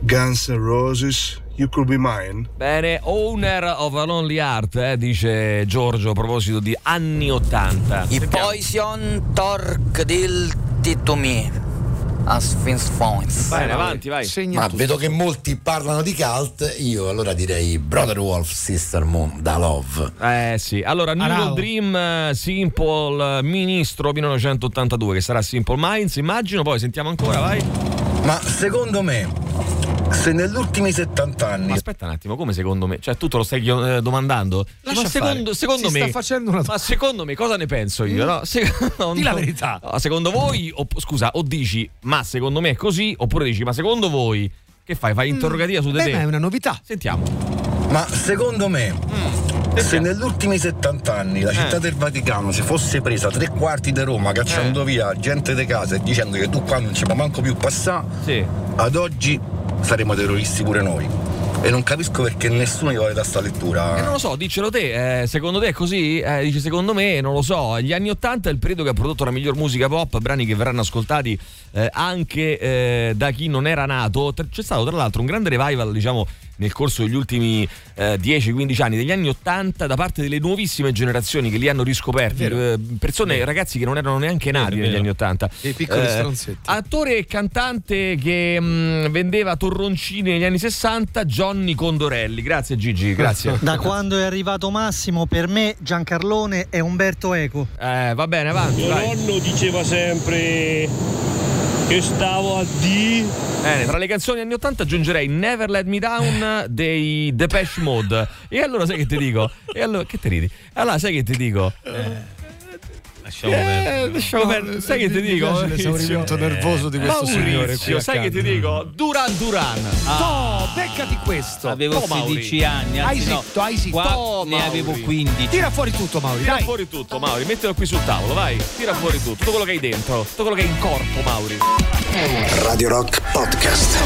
Guns N' Roses, You Could Be Mine. Bene, owner of a lonely heart, eh, dice Giorgio a proposito di anni 80. I Poison Torque del Tito Me. As Fins Phones. Bene, avanti, vai. Segna Ma tutto. vedo che molti parlano di cult, io allora direi Brother Wolf, Sister Moon, da Love. Eh sì, allora Neural Bravo. Dream eh, Simple eh, Ministro 1982 che sarà Simple Minds, immagino, poi sentiamo ancora, vai. Ma secondo me, se negli ultimi 70 anni Ma aspetta un attimo, come secondo me? Cioè tu te lo stai eh, domandando? Lascia ma secondo, fare. secondo Si me sta facendo una- Ma secondo me cosa ne penso io, no? Secondo, *laughs* Di la verità. no, secondo voi o, scusa, o dici "Ma secondo me è così" oppure dici "Ma secondo voi" che fai? Fai interrogativa su di Beh, te? ma è una novità. Sentiamo. Ma secondo me, se negli ultimi 70 anni la città Eh. del Vaticano si fosse presa tre quarti di Roma cacciando via gente di casa e dicendo che tu qua non ci puoi manco più passare, Sì. ad oggi saremo terroristi pure noi. e non capisco perché nessuno gli vuole dare sta lettura. Eh, non lo so, diccelo te, eh, secondo te è così? Eh, dice secondo me, non lo so. Gli anni Ottanta è il periodo che ha prodotto la miglior musica pop, brani che verranno ascoltati eh, anche eh, da chi non era nato. C'è stato tra l'altro un grande revival, diciamo, nel corso degli ultimi eh, 10-15 anni degli anni 80 da parte delle nuovissime generazioni che li hanno riscoperti, vero. eh, persone, ragazzi che non erano neanche nati Vero, negli vero. anni 80. Dei piccoli Eh, stronzetti. Attore e cantante che mh, vendeva torroncini negli anni 60, Johnny Condorelli. Grazie Gigi, grazie. Da quando è arrivato Massimo, per me Giancarlone è Umberto Eco. Eh, va bene, avanti. Mio vai. nonno diceva sempre che stavo a D. Bene, tra le canzoni anni 80 aggiungerei Never Let Me Down dei Depeche Mode. E allora sai che ti dico? E allora che ti ridi? Allora sai che ti dico? Lasciamo Eh, lasciamo perdere. Sai che ti dico? l'esaurimento nervoso di questo Maurizio, signore qui sai che ti dico? Duran Duran. No, beccati questo. Avevo Oh, Mauri. 16 anni, Hai anzi no, zitto, hai zitto. qua Oh, ne Mauri. avevo 15. Tira fuori tutto, Mauri. Tira Dai. fuori tutto, Mauri, mettilo qui sul tavolo, vai. Tira fuori tutto, tutto quello che hai dentro, tutto quello che hai in corpo, Mauri. Radio Rock Podcast.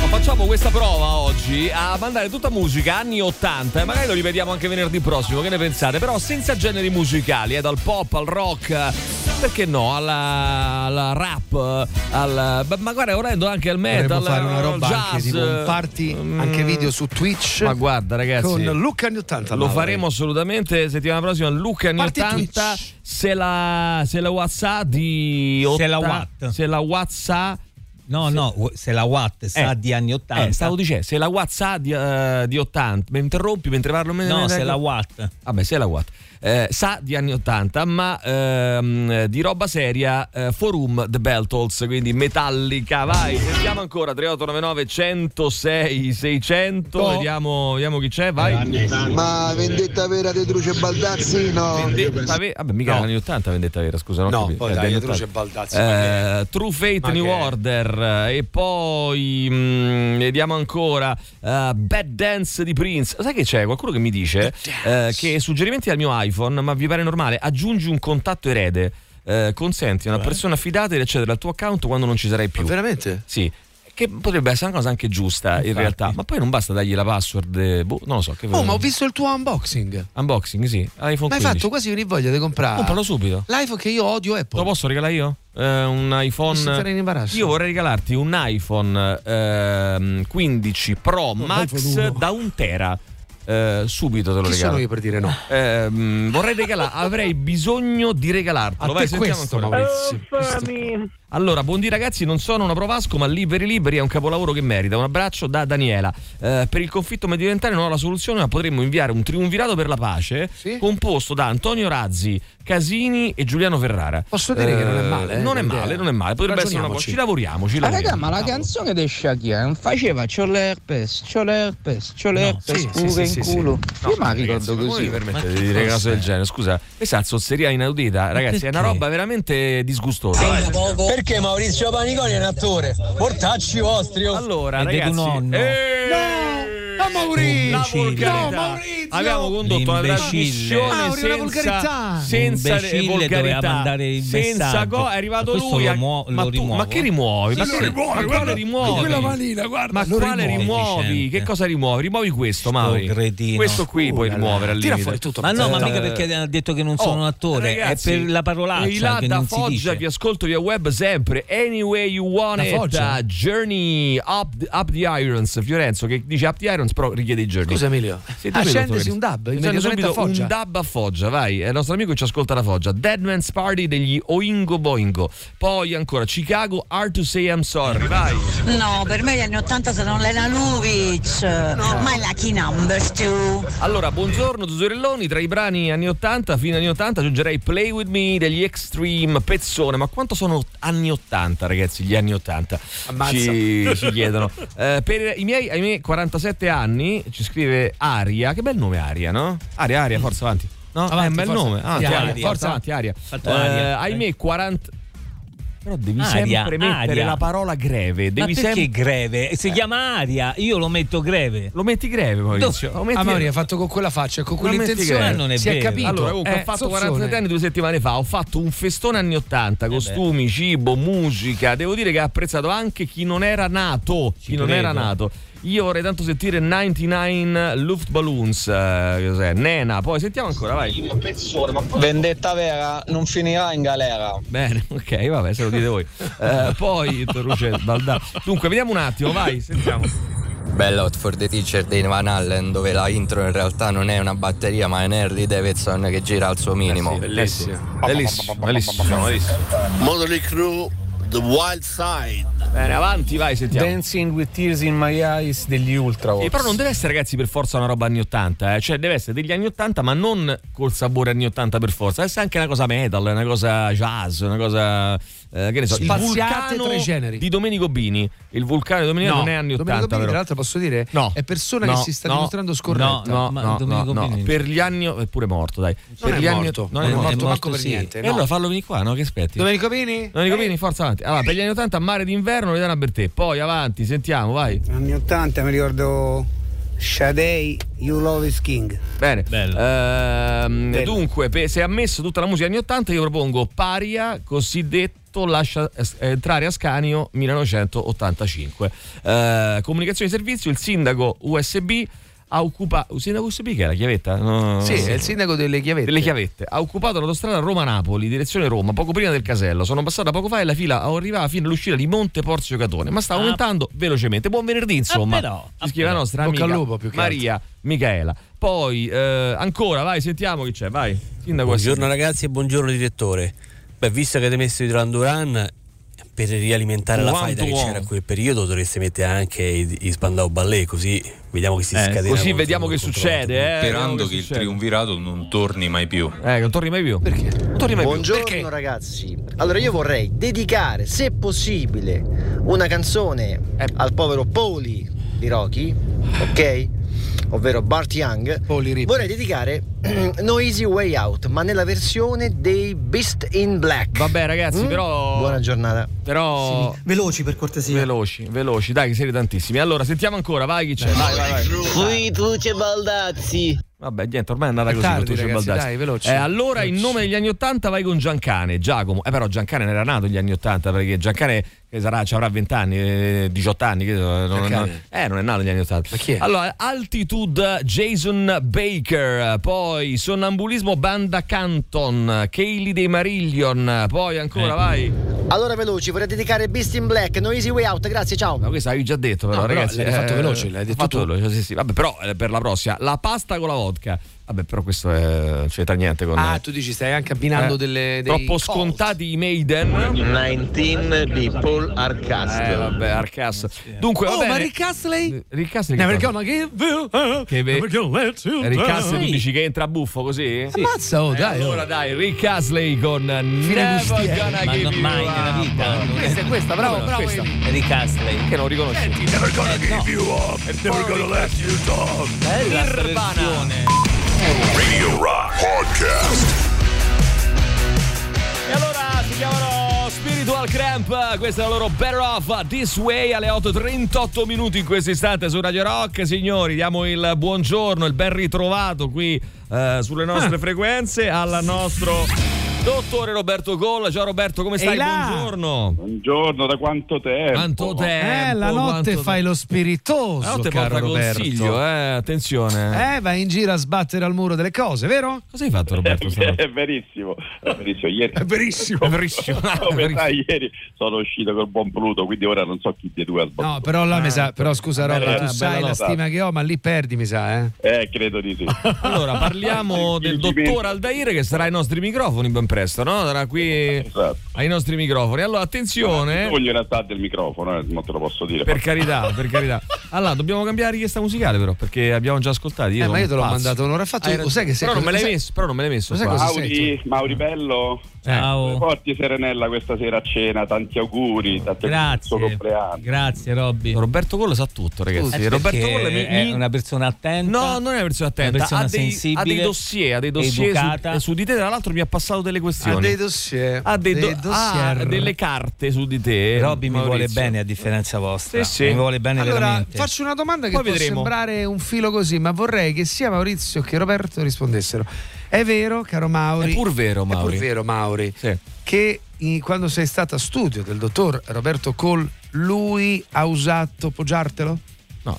Ma facciamo questa prova oggi a mandare tutta musica anni 80 e magari lo ripetiamo anche venerdì prossimo, che ne pensate? Però senza generi musicali, eh, dal pop al rock, eh, perché no, alla, alla rap, al, ma guarda, volendo anche al metal, Dovremmo fare una roba jazz. anche tipo un party, anche video su Twitch. Ma guarda ragazzi, Con Luca anni 80. lo faremo assolutamente settimana prossima. Luca anni Party 80 se la, se la WhatsApp di Se la 80 Watt. se la WhatsApp No, no, se la Watt sa Eh, di anni 80. Eh, stavo dicendo, se la WhatsApp di, eh, di 80, mi interrompi mentre parlo? Me- No, me- se la Watt. Vabbè, se la Watt. Eh, sa di anni 80, ma ehm, di roba seria, eh, Forum The Beltolz, quindi Metallica. Vai, sentiamo ancora 3899 106 600. Oh. Vediamo, vediamo chi c'è, vai. Ma vendetta vera di Truce Baldazzi? No. Vendetta ve- Vabbè, mica No. anni 80 vendetta vera, scusa. No, capito. poi Eh, dai, Truce 80. Baldazzi, Eh, True Fate Ma New che- Order eh, e poi mm, vediamo ancora eh, Bad Dance di Prince. Sai che c'è? Qualcuno che mi dice eh, che suggerimenti al mio iPhone, ma vi pare normale? Aggiungi un contatto erede. eh, consenti a una persona affidata di accedere al tuo account quando non ci sarai più. Veramente? Sì. Che potrebbe essere una cosa anche giusta in Infatti. realtà, ma poi non basta dargli la password. eh, boh, non lo so. Che Oh, ma ho visto il tuo unboxing. Unboxing, sì. iPhone Ma hai 15. fatto quasi venire voglia di comprare. Compralo subito. L'iPhone che io odio Apple. Lo posso regalare io? Eh, un iPhone. in. Io vorrei regalarti un iPhone ehm, 15 Pro Max iPhone uno. da un tera. Eh, subito te lo Chi regalo. sono io per dire no? Ehm, vorrei regalare, avrei bisogno di regalartelo. A Vai, te sentiamo questo, ancora. Maurizio. Allora, buondì ragazzi, non sono una provasco, ma Liberi Liberi è un capolavoro che merita. Un abbraccio da Daniela. Eh, per il conflitto mediorientale non ho la soluzione, ma potremmo inviare un triunvirato per la pace composto da Antonio Razzi, Casini e Giuliano Ferrara. Posso dire che non è male, eh, Non è male, idea. non è male. Potrebbe essere una cosa. Ci lavoriamo, ci Ma lavoriamo. raga, ma la canzone di Shakira non faceva c'ho l'herpes, c'ho l'herpes, c'ho l'herpes, sì, pure sì, in sì, sì, culo. sì. Io ragazzi, ricordo come così. vi permettete di dire una cosa del genere? Scusa, questa è zozzeria inaudita, ragazzi, è una roba veramente disgustosa. Perché Maurizio Paniconi è un attore? Portacci vostri. oh. Allora, è ragazzi, eh, No, Maurizio! la volgarità. No, Maurizio! Abbiamo condotto una trasmissione Mauri, una senza, volgarità. senza volgarità, mandare il senza messaggio. go- è arrivato Questo lui. lo a- muo- ma, lo tu- ma che rimuovi? ma, Sì, che- lo rimuovi, ma guarda, quale rimuovi? quella manina, guarda, ma lo quale rimuovi. Che cosa rimuovi? Rimuovi questo, Mauri. cretino. Questo qui puoi là, rimuovere al Tira fuori tutto. Ma no, ma mica perché ha detto che non sono Oh, un attore, ragazzi, è per la E parolaccia là che da Foggia vi ascolto via web sempre Anyway You Want It Journey up, up the Irons Fiorenzo che dice Up the Irons però richiede i Journey Scusa Emilio. Accendesi dottor un dub immediatamente a subito Foggia. un dub a Foggia vai è il nostro amico che ci ascolta da Foggia Deadman's Party degli Oingo Boingo poi ancora Chicago Hard to Say I'm Sorry vai No, per me gli anni 80 sono Lena Luvic, My Lucky Numbers 2. Allora, buongiorno Zusurelloni, tra i brani anni 80, fine anni 80 aggiungerei Play With Me degli Extreme Pezzone, ma quanto sono anni 80 ragazzi, gli anni 80? Ammazza. Ci, ci chiedono. *laughs* Eh, per i miei, ai miei 47 anni, ci scrive Aria, che bel nome Aria, no? Aria, Aria, forza avanti. No, Avanti, è un bel forza. nome. Avanti, Aria, Aria, forza. avanti, Aria. Fatto Eh, Aria. ai miei 40 però devi Aria, sempre mettere aria. la parola greve, Ma devi perché sempre greve? Si chiama aria, io lo metto greve. lo metti greve, Maurizio. Lo metti Ah, hai fatto con quella faccia con Non quell'intenzione. non è si è vero. capito. Allora, comunque, Eh, ho fatto zozzone. 47 anni due settimane fa. Ho fatto un festone anni 80, costumi, cibo, musica. Devo dire che ha apprezzato anche chi non era nato. Chi non credo. era nato. Io vorrei tanto sentire 99 Luftballons. eh, cos'è? Nena, poi sentiamo ancora, vai. Vendetta vera non finirà in galera. Bene, *laughs* ok, vabbè, se lo dite voi. Eh, poi Torruce Baldà. Dunque, vediamo un attimo, vai, sentiamo. Bellot for the Teacher di Van Allen dove la intro in realtà non è una batteria ma è un Harley Davidson che gira al suo minimo. bellissimo. Bellissimo, bellissimo, bellissimo. Motley Crue, The Wild Side. Bene, avanti, vai, sentiamo. Dancing with Tears in My Eyes degli Ultra. Sì, però non deve essere, ragazzi, per forza una roba anni 80, eh. cioè deve essere degli anni 80, ma non col sapore anni 80 per forza. Deve essere anche una cosa metal, una cosa jazz, una cosa. Eh, che ne so, il Spaziate vulcano tra i generi. di Domenico Bini. Il vulcano di Domenico non è anni 80. Domenico Bini, però. tra l'altro posso dire, No. è persona No, che si sta no, dimostrando scorretta. No, no, no, no, no. Per gli anni. È pure morto, dai. Non per è gli anni- morto. non Non è è morto, morto manco per sì. niente. No. E allora fallo venire qua, no? Che aspetti? Domenico Bini? Domenico Bini, forza avanti. Allora, per gli anni 80, mare d'inverno, Vedana Bertè. Poi avanti, sentiamo, vai. Anni 80 mi ricordo Shadei, You Love is King. Bene. Ehm, Bello. dunque, se ha messo tutta la musica anni 80, io propongo Paria, cosiddetto lascia eh, entrare a Scanio 1985. Eh, comunicazione di servizio, il sindaco USB ha occupato. Il sindaco USB che è la chiavetta? No, Sì, è il sindaco delle chiavette. delle chiavette. Ha occupato l'autostrada Roma-Napoli, direzione Roma, poco prima del casello. Sono passata poco fa e la fila arrivava fino all'uscita di Monte Porzio Catone, ma sta Ah. aumentando velocemente. Buon venerdì, insomma. però, Ci scrive la nostra amica al lupo, più che Maria Michaela. Poi eh, ancora, vai, sentiamo chi c'è, vai. Sindaco Buongiorno ragazzi e buongiorno direttore. Beh, visto che avete messo i Duran Duran, per rialimentare la One faida che one. c'era a quel periodo dovreste mettere anche i, i Spandau Ballet, così vediamo che si Eh, scatena. così vediamo che succede, eh. Sperando che il succede. triunvirato non torni mai più. Eh, non torni mai più. Perché? Non torni mai Buongiorno più. Perché? ragazzi. Allora io vorrei dedicare, se possibile, una canzone Eh. al povero Poli di Rocky, ok? Ovvero Bart Young. Vorrei dedicare *clears throat* No Easy Way Out, ma nella versione dei Beast in Black. Vabbè, ragazzi, Mm? però. Buona giornata. Però. Veloci per cortesia. Veloci, veloci, dai, che siete tantissimi. Allora, sentiamo ancora, vai chi c'è. Vai, vai, vai. Qui Tuce Baldazzi. Vabbè, niente, ormai è andata È così tardi, con ragazzi, Baldacci. dai, veloci. Eh, allora, in nome degli anni Ottanta, vai con Giancane, Giacomo. Eh, però Giancane non era nato negli anni Ottanta, perché Giancane che sarà, ci avrà 20 anni, eh, 18 anni, che so, non, non, eh, non è nato negli anni Ottanta. Ma chi è? Allora, Altitude Jason Baker, poi Sonnambulismo Banda Canton, Kaylee dei Marillion, poi ancora, Eh. vai. Allora veloci, vorrei dedicare Beast in Black, No Easy Way Out, grazie, ciao. Ma questo avevi già detto, però, No, però ragazzi. l'hai fatto veloce, l'hai detto fatto veloce, sì, sì. Vabbè, però eh, per la prossima, la pasta con la vodka. Náutica. Vabbè, però questo è, non c'entra niente con. Ah, tu dici stai anche abbinando Eh, delle dei troppo scontati i Maiden. 19 di Paul Arcastle. Eh, vabbè, Arcas. Dunque, Oh, bene. ma Rick Astley? Rick Astley Never gonna give you up, Che ve- never gonna let you Rick. Astley tu dici che entra buffo così? Ammazza, oh, Eh, dai, oh. allora dai, Rick Astley con Never Gustieri. Gonna Ma Give no, You mai nella Up. vita. Questa è questa, bravo, no, bravo. questa. Rick Astley. Che non riconosci? Never gonna give you up never gonna let you down. Nirvana. Radio Rock Podcast. E allora si chiamano Spiritual Cramp, questa è la loro Better Off This Way alle 8.38 minuti in questo istante su Radio Rock. Signori, diamo il buongiorno, il ben ritrovato qui eh, sulle nostre Ah. frequenze al nostro dottore Roberto Golla. Ciao Roberto, come stai? Buongiorno. Buongiorno, da quanto tempo? Quanto tempo? Eh, la notte quanto fai lo spiritoso, La notte caro porta Roberto. consiglio, eh, attenzione. Eh, vai in giro a sbattere al muro delle cose, vero? Cosa hai fatto Roberto? *laughs* stanotte? *laughs* È verissimo, è verissimo. *laughs* Ieri, È verissimo. È verissimo. come sai, ieri sono uscito col buon Pluto, quindi ora non so chi dei due ha sbattuto. No, però là mi sa, però scusa Roba, bella- tu bella sai la nota. stima che ho, ma lì perdi, mi sa, eh. Eh, credo di sì. Allora, parliamo del dottor Aldair che sarà ai nostri microfoni ben presto, no? Sarà qui Esatto. ai nostri microfoni. Allora, Non attenzione. voglio in realtà del microfono, eh, non te lo posso dire. Per carità, per carità. Allora, dobbiamo cambiare richiesta musicale, però, perché abbiamo già ascoltato. Io Eh, ma io te l'ho pazzo. mandato un'ora fa, tu Hai sai che sei- Però non me l'hai sai- messo, però non me l'hai messo. Mauri, Mauri Bello, Ciao. porti Serenella questa sera a cena, tanti auguri, tanti auguri suo compleanno. Grazie Robby. Roberto Colla sa tutto, ragazzi. Eh, Roberto Colla mi, è mi- una persona attenta. No, non è una persona attenta, Una persona ha, dei, sensibile, ha dei dossier, ha dei dossier su, su di te, tra l'altro mi ha passato delle questioni. Ha dei dossier. Ha dei do- dei dossier. ha delle carte su di te. Robby mi vuole bene a differenza vostra. Sì, sì. Mi vuole bene Allora, veramente. faccio una domanda che Poi può vedremo. sembrare un filo così, ma vorrei che sia Maurizio che Roberto rispondessero. È vero, caro Mauri? È pur vero, È Mauri. pur vero, Mauri. Sì. Che in- quando sei stato a studio del dottor Roberto Cole, lui ha usato poggiartelo? No.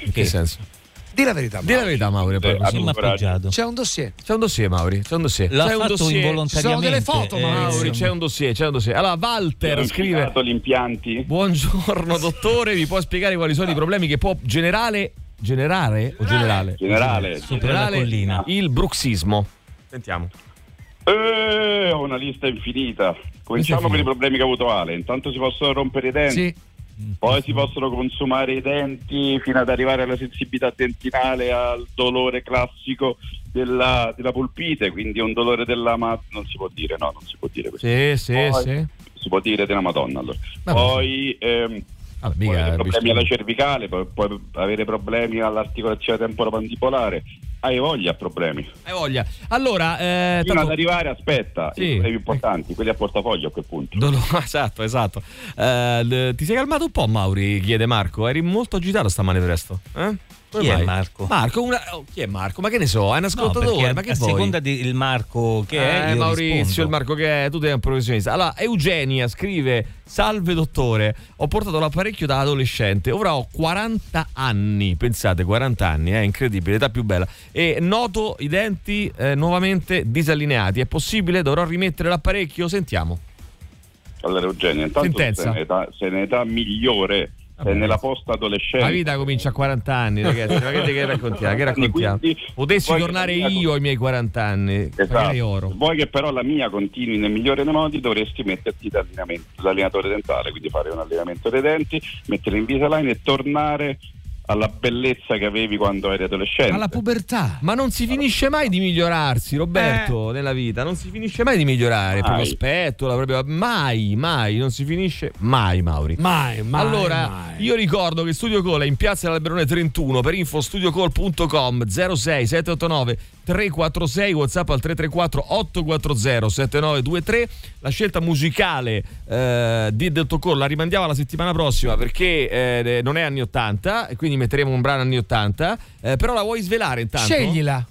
In che senso? Di la verità. Di la verità, Mauri. ha appoggiato? C'è un dossier. C'è un dossier, Mauri. C'è un dossier. L'ha c'è un fatto dossier. involontariamente. Ci sono delle foto, eh, Mauri, c'è un dossier, c'è un dossier. Allora, Walter Hanno scrive: gli impianti. Buongiorno, dottore. Mi può spiegare quali sono i problemi che può generare. Generare o generale? Generale. Sopra la collina. Il bruxismo. Sentiamo. Eh, ho una lista infinita. Cominciamo per i problemi che ha avuto Ale. Intanto si possono rompere i denti. Sì. Poi si possono consumare i denti fino ad arrivare alla sensibilità dentinale, al dolore classico della, della pulpite, quindi un dolore della ma- non si può dire, no, non si può dire questo. Sì, sì, Poi- sì. Si può dire della Madonna allora. Vabbè. Poi ehm, Vabbè, puoi mica avere problemi alla cervicale, puoi, puoi avere problemi all'articolazione temporomandibolare. Hai voglia problemi. Hai voglia. Allora, eh, Fino tanto- ad arrivare, aspetta, Sì. i problemi importanti, quelli a portafoglio a quel punto. No, no, *laughs* esatto, esatto. Eh, ti sei calmato un po', Mauri? Chiede Marco. Eri molto agitato stamane presto. Eh? Come Chi è? Marco? Marco, una- oh, chi è Marco? Ma che ne so, è un No, ascoltatore. perché ma che a vuoi? seconda del Marco che è, Eh, io Maurizio, rispondo. il Marco che è, tu sei un professionista. Allora, Eugenia scrive: Salve dottore, ho portato l'apparecchio da adolescente, ora ho 40 anni, pensate, 40 anni, è incredibile, età più bella. E noto i denti eh, nuovamente disallineati. È possibile? Dovrò rimettere l'apparecchio? Sentiamo. Allora Eugenio, intanto Sentenza. sei in età, sei in età migliore, sei nella post adolescenza. La vita comincia a 40 anni, ragazzi. Ma che, che raccontiamo? Che raccontiamo? Quindi, Potessi tornare io ai miei 40 anni, Esatto. oro. Vuoi che però la mia continui nel migliore dei modi, dovresti metterti l'allineatore dentale, quindi fare un allineamento dei denti, mettere Invisalign e tornare alla bellezza che avevi quando eri adolescente. Alla pubertà. Ma non si finisce mai di migliorarsi, Roberto, Eh. nella vita. Non si finisce mai di migliorare il proprio Mai. aspetto, la propria... mai, mai, non si finisce mai, Mauri. Mai, mai. allora, mai. io ricordo che Studio Call è in piazza dell'Alberone 31 per info studiocall.com 06 789 346 WhatsApp al 334 840 7923. La scelta musicale eh, di Detto Call la rimandiamo alla settimana prossima perché eh, non è anni 80 e quindi metteremo un brano anni 80. eh, però la vuoi svelare intanto? Sceglila.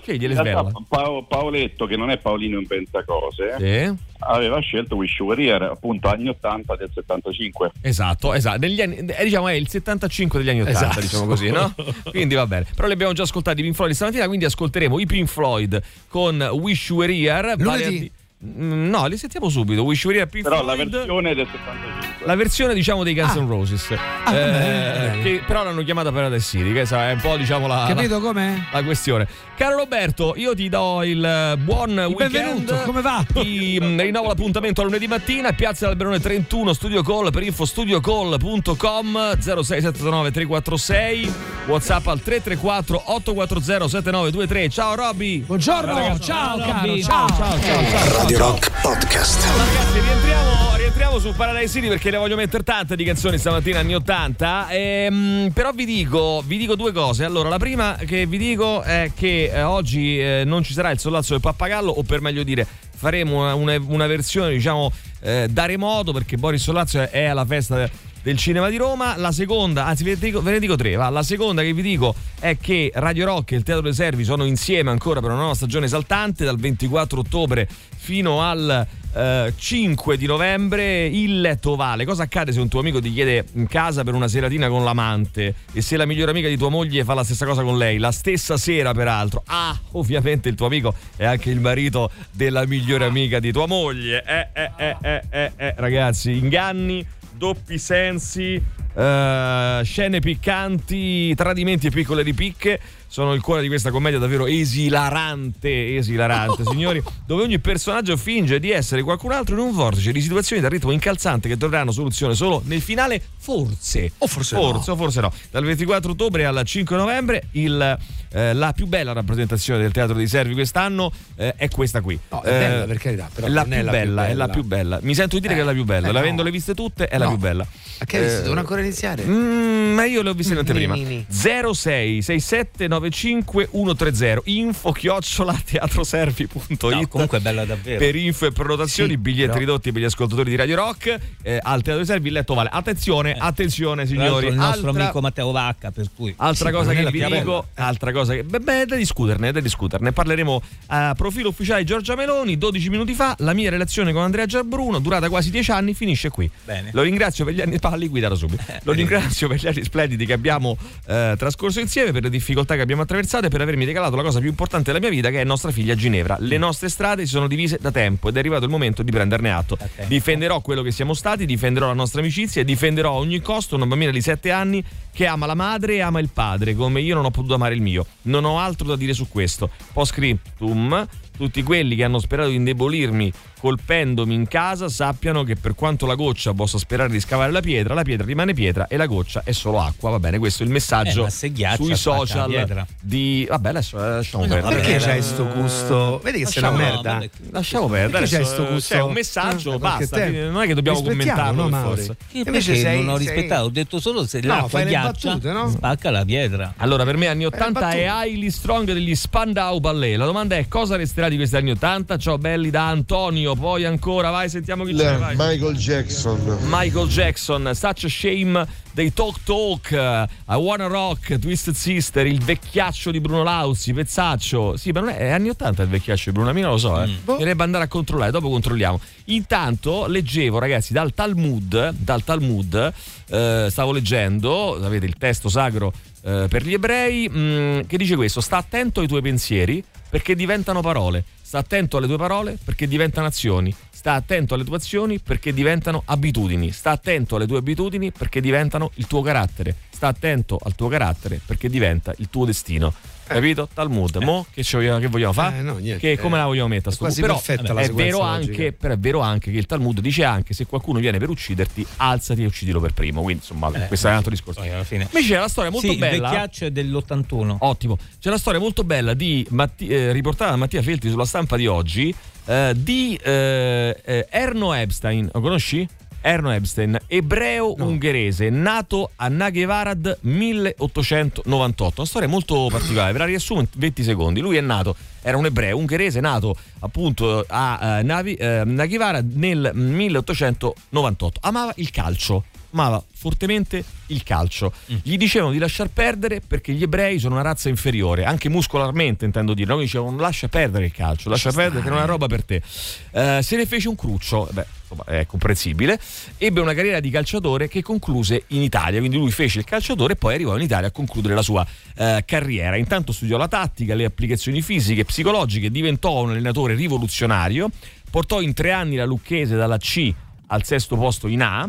Scegliele, svela. Pao- Paoletto, che non è Paolino in Pentacose, Sì. aveva scelto Wish You Were Here, appunto anni 80 del 75. Esatto, esatto. Negli anni, eh, diciamo è il 75 degli anni 80, Esatto. diciamo così, no? *laughs* Quindi va bene. Però li abbiamo già ascoltati i Pink Floyd stamattina, quindi ascolteremo i Pink Floyd con Wish You Were Here. vale a Lunedì. Mm, No, li sentiamo subito. Wish You Were Here Pink Però la Floyd. versione del 75. La versione diciamo dei Guns Ah. N' Roses, eh, bene. che però l'hanno chiamata Paradise City, che sa, è un po' diciamo la, Capito la, com'è? la questione. Caro Roberto, io ti do il eh, buon weekend. benvenuto, come va? Ti mm, rinnovo l'appuntamento a lunedì mattina, Piazza d'Alberone 31, Studio Call per info studiocall.com 0679 346 WhatsApp al 334 840 7923. Ciao Robby. Buongiorno, ciao, caro, ciao, ciao, ciao. Radio Rock Podcast. Ragazzi, rientriamo, rientriamo su Paradise City perché ne voglio mettere tante di canzoni stamattina anni 80. Ehm, però vi dico, vi dico due cose. Allora, la prima che vi dico è che eh, oggi eh, non ci sarà il sollazzo del pappagallo, o per meglio dire, faremo una, una- una versione, diciamo, eh, da remoto perché Boris Sollazzo è alla festa del cinema di Roma. La seconda, anzi ve ne dico, ve ne dico tre, va. La seconda che vi dico è che Radio Rock e il Teatro dei Servi sono insieme ancora per una nuova stagione esaltante dal 24 ottobre fino al eh, 5 di novembre il letto vale. Cosa accade se un tuo amico ti chiede in casa per una seratina con l'amante e se la migliore amica di tua moglie fa la stessa cosa con lei, la stessa sera peraltro? Ah, ovviamente il tuo amico è anche il marito della migliore amica di tua moglie. Eh, eh, eh, eh, eh, eh, ragazzi, inganni, doppi sensi, eh, scene piccanti, tradimenti e piccole ripicche sono il cuore di questa commedia davvero esilarante, esilarante, *laughs* signori, dove ogni personaggio finge di essere qualcun altro in un vortice di situazioni dal ritmo incalzante che troveranno soluzione solo nel finale, forse. O forse forse, no. o forse no. Dal 24 ottobre al 5 novembre il, eh, la più bella rappresentazione del Teatro dei Servi quest'anno eh, è questa qui. No, è bella, per carità, però è la più è la bella, più è la bella. più bella. Mi sento di dire Eh, che è la più bella. eh, no. L'avendole viste tutte, è la No. più bella. Ma che? Eh, Devono ancora iniziare? Mm, ma io le ho viste in anteprima. ni, ni. 06 67 395 130 info chiocciola teatroservi.it No, comunque è bella davvero. per info e prenotazioni, Sì, biglietti però- ridotti per gli ascoltatori di Radio Rock. Eh, al Teatro Servi il letto vale. Attenzione, attenzione Tra l'altro signori. il nostro Altra- amico Matteo Vacca, per cui Altra Sì, cosa che vi dico, altra cosa che beh, beh, da discuterne, da discuterne. Parleremo a profilo ufficiale Giorgia Meloni 12 minuti fa. La mia relazione con Andrea Giarbruno, durata quasi 10 anni, finisce qui. Bene. Lo ringrazio per gli anni palli guidato subito. Lo ringrazio per gli anni splendidi che abbiamo eh, trascorso insieme, per le difficoltà che abbiamo attraversato e per avermi regalato la cosa più importante della mia vita che è nostra figlia Ginevra. Le nostre strade si sono divise da tempo ed è arrivato il momento di prenderne atto. Difenderò quello che siamo stati, difenderò la nostra amicizia e difenderò a ogni costo una bambina di 7 anni che ama la madre e ama il padre, come io non ho potuto amare il mio. Non ho altro da dire su questo. Postscriptum, tutti quelli che hanno sperato di indebolirmi colpendomi in casa sappiano che per quanto la goccia possa sperare di scavare la pietra, la pietra rimane pietra e la goccia è solo acqua. Va bene, questo è il messaggio Eh, ma se ghiaccia, sui social di... Vabbè, adesso eh, lasciamo Ma perdere. perché Eh, c'hai sto gusto? Vedi che sei una merda. vabbè, Lasciamo perdere. Perché c'hai adesso, sto eh, gusto? C'è un messaggio, Ah, basta. perché Non è che dobbiamo commentarlo no, forza. Che Invece perché sei- non ho sei- rispettato, ho detto solo se No, l'acqua ghiaccia, battute, no? spacca la pietra. Allora, per me anni Eh, 80 battute. è Highly Strong degli Spandau Ballet. La domanda è cosa resterà di questi anni 80? Ciao belli da Antonio, poi ancora, vai, sentiamo chi c'è. Vai. Michael Jackson. Michael Jackson, Such a Shame dei Talk Talk, I Wanna Rock, Twisted Sister, il vecchiaccio di Bruno Lauzi, Pezzaccio. Sì, ma non è, è anni 80 il vecchiaccio di Bruno, Lamina lo so, eh. Dovrebbe andare a controllare, dopo controlliamo. Intanto leggevo, ragazzi, dal Talmud, dal Talmud, eh, stavo leggendo, avete il testo sacro eh, per gli ebrei, mh, che dice questo: sta attento ai tuoi pensieri perché diventano parole. Sta attento alle tue parole perché diventano azioni. Sta attento alle tue azioni perché diventano abitudini. Sta attento alle tue abitudini perché diventano il tuo carattere. Sta attento al tuo carattere perché diventa il tuo destino. Capito? Talmud. Mo che, vogliamo, che vogliamo fare? Eh, no, che come la vogliamo mettere? È Però perfetta la è vero, anche, però è vero anche che il Talmud dice anche se qualcuno viene per ucciderti, alzati e uccidilo per primo. Quindi insomma, questo è un altro discorso. Alla fine. Invece c'è la storia molto sì, il bella. vecchiaccio è dell'81. Ottimo. C'è una storia molto bella di Matti- eh, riportata da Mattia Felti sulla stampa di oggi eh, di eh, eh, Erno Epstein. Lo conosci? Erno Epstein, ebreo ungherese, nato a Naghevarad 1898. Una storia molto particolare, ve la riassumo in 20 secondi. Lui è nato, era un ebreo ungherese nato appunto a eh, Navi- eh, Naghevarad nel 1898. Amava il calcio, amava fortemente il calcio. Gli dicevano di lasciar perdere perché gli ebrei sono una razza inferiore, anche muscolarmente intendo dire. Noi dicevano lascia perdere il calcio, lascia perdere che non è una roba per te. Eh, se ne fece un cruccio, beh, insomma, è comprensibile. Ebbe una carriera di calciatore che concluse in Italia, quindi lui fece il calciatore e poi arrivò in Italia a concludere la sua eh, carriera. Intanto studiò la tattica, le applicazioni fisiche e psicologiche, diventò un allenatore rivoluzionario, portò in tre anni la Lucchese dalla C al sesto posto in A,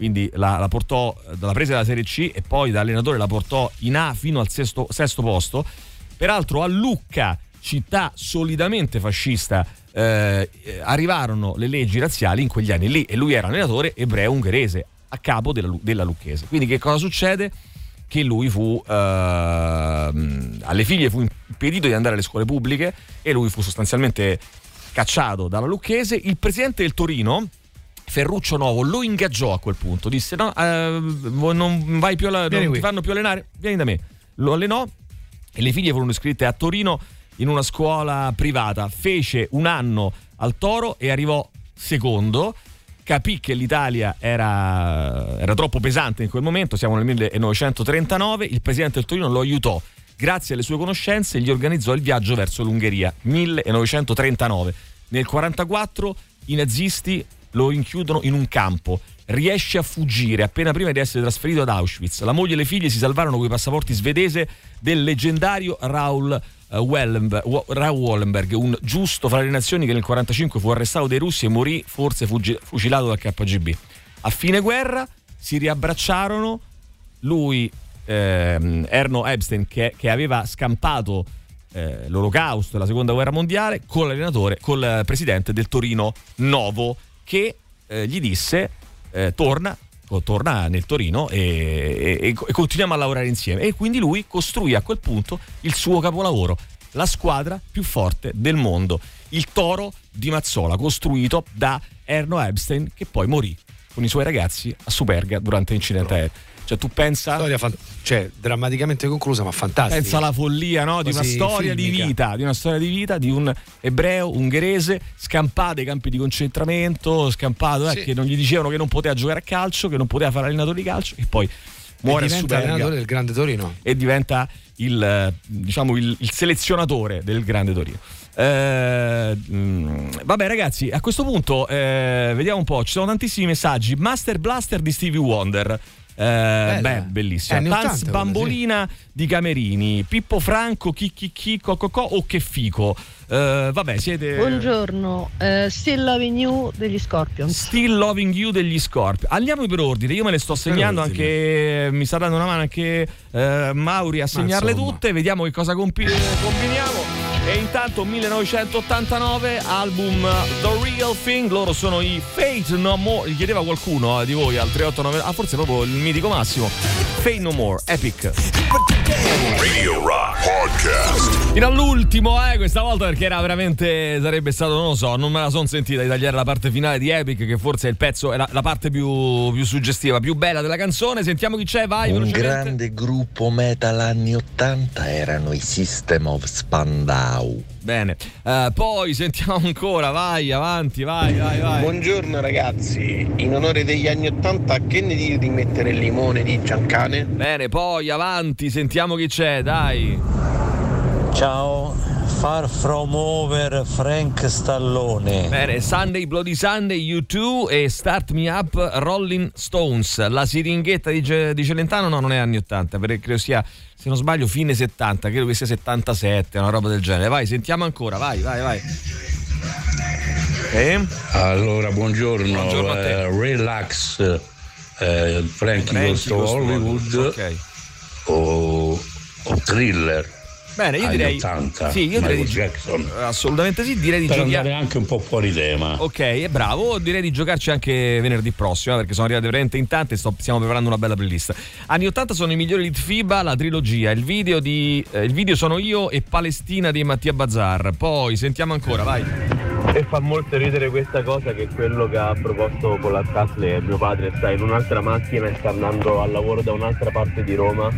quindi la, la portò dalla presa della Serie C e poi da allenatore la portò in A fino al sesto, sesto posto. Peraltro a Lucca, città solidamente fascista, eh, eh, arrivarono le leggi razziali in quegli anni lì e lui era allenatore ebreo ungherese a capo della, della Lucchese. Quindi che cosa succede? Che lui fu ehm, alle figlie fu impedito di andare alle scuole pubbliche e lui fu sostanzialmente cacciato dalla Lucchese. Il presidente del Torino, Ferruccio Novo lo ingaggiò a quel punto, disse no, eh, non vai più alla- non ti fanno più allenare, vieni da me. Lo allenò e le figlie furono iscritte a Torino in una scuola privata. Fece un anno al Toro e arrivò secondo. Capì che l'Italia era, era troppo pesante in quel momento, siamo nel 1939, il presidente del Torino lo aiutò. Grazie alle sue conoscenze gli organizzò il viaggio verso l'Ungheria, 1939. Nel 1944 i nazisti lo rinchiudono in un campo. Riesce a fuggire appena prima di essere trasferito ad Auschwitz. La moglie e le figlie si salvarono con i passaporti svedese del leggendario eh, Raoul Wallenberg, un giusto fra le nazioni che nel 1945 fu arrestato dai russi e morì forse fucilato dal KGB. A fine guerra si riabbracciarono lui, ehm, Erno Epstein, che, che aveva scampato eh, l'olocausto e la seconda guerra mondiale, con l'allenatore, col presidente del Torino Novo, che eh, gli disse: eh, torna. Torna nel Torino e, e- e continuiamo a lavorare insieme. E quindi lui costruì a quel punto il suo capolavoro, la squadra più forte del mondo, il Toro di Mazzola, costruito da Erno Epstein, che poi morì con i suoi ragazzi a Superga durante l'incidente aereo. Cioè, tu pensa. Storia fan- cioè, drammaticamente conclusa, ma fantastica. Pensa alla follia no? di una storia di filmica. vita, di una storia di vita di un ebreo ungherese scampato ai campi di concentramento, scampato eh, Sì. che non gli dicevano che non poteva giocare a calcio, che non poteva fare allenatore di calcio e poi muore e diventa allenatore del Grande Torino. e diventa il, eh, diciamo, il, il selezionatore del Grande Torino. Eh, mm, vabbè ragazzi, a questo punto eh, vediamo un po', ci sono tantissimi messaggi. Master Blaster di Stevie Wonder. Eh, beh, bellissima. Tanz 80 quella, Bambolina di Camerini, Pippo Franco, chi chi chi, co, co, co, o che fico. Eh, vabbè, siete. Buongiorno, eh, Still Loving You degli Scorpions. Still Loving You degli Scorpion. Andiamo per ordine, io me le sto segnando anche, mi sta dando una mano anche eh, Mauri a segnarle insomma. tutte, vediamo che cosa compi- combiniamo. E intanto 1989, album The Real Thing, loro sono i Fate No More, gli chiedeva qualcuno eh, di voi al 389, ah forse proprio il mitico Massimo, Fate No More, Epic. Radio Rock Podcast. Fino all'ultimo, eh, questa volta perché era veramente, sarebbe stato, non lo so, non me la sono sentita di tagliare la parte finale di Epic, che forse è il pezzo, è la, la parte più, più suggestiva, più bella della canzone. Sentiamo chi c'è, vai. Un grande gruppo metal anni 80 erano i System of Spandau. Bene, Eh, poi sentiamo ancora, vai, avanti, vai, vai, vai. Buongiorno ragazzi, in onore degli anni Ottanta che ne dite di mettere il limone di Giancane? Bene, poi avanti, sentiamo chi c'è, dai. Ciao, Far From Over Frank Stallone. Bene, Sunday Bloody Sunday, U2 e Start Me Up Rolling Stones. La siringhetta di, di Celentano no, non è anni 80, perché credo sia, se non sbaglio, fine 70, credo che sia 77, una roba del genere. Vai, sentiamo ancora, vai, vai, vai. Eh? Allora, buongiorno, Buongiorno a te. eh, Relax, eh, Frankie Frankie Goes to Hollywood Ok. o, o Thriller. Bene, io anni direi 80, Sì, io direi di Jackson. Assolutamente sì, direi di Per giocare andare anche un po' fuori tema. Ok, è bravo. Direi di giocarci anche venerdì prossimo, eh, perché sono arrivate veramente in tante e sto- stiamo preparando una bella playlist. Anni 80 sono i migliori hit FIBA, la trilogia. Il video, di, eh, il video sono io e Palestina di Mattia Bazzar. Poi sentiamo ancora, vai. E fa molto ridere questa cosa che quello che ha proposto con la Castle mio padre sta in un'altra macchina e sta andando al lavoro da un'altra parte di Roma.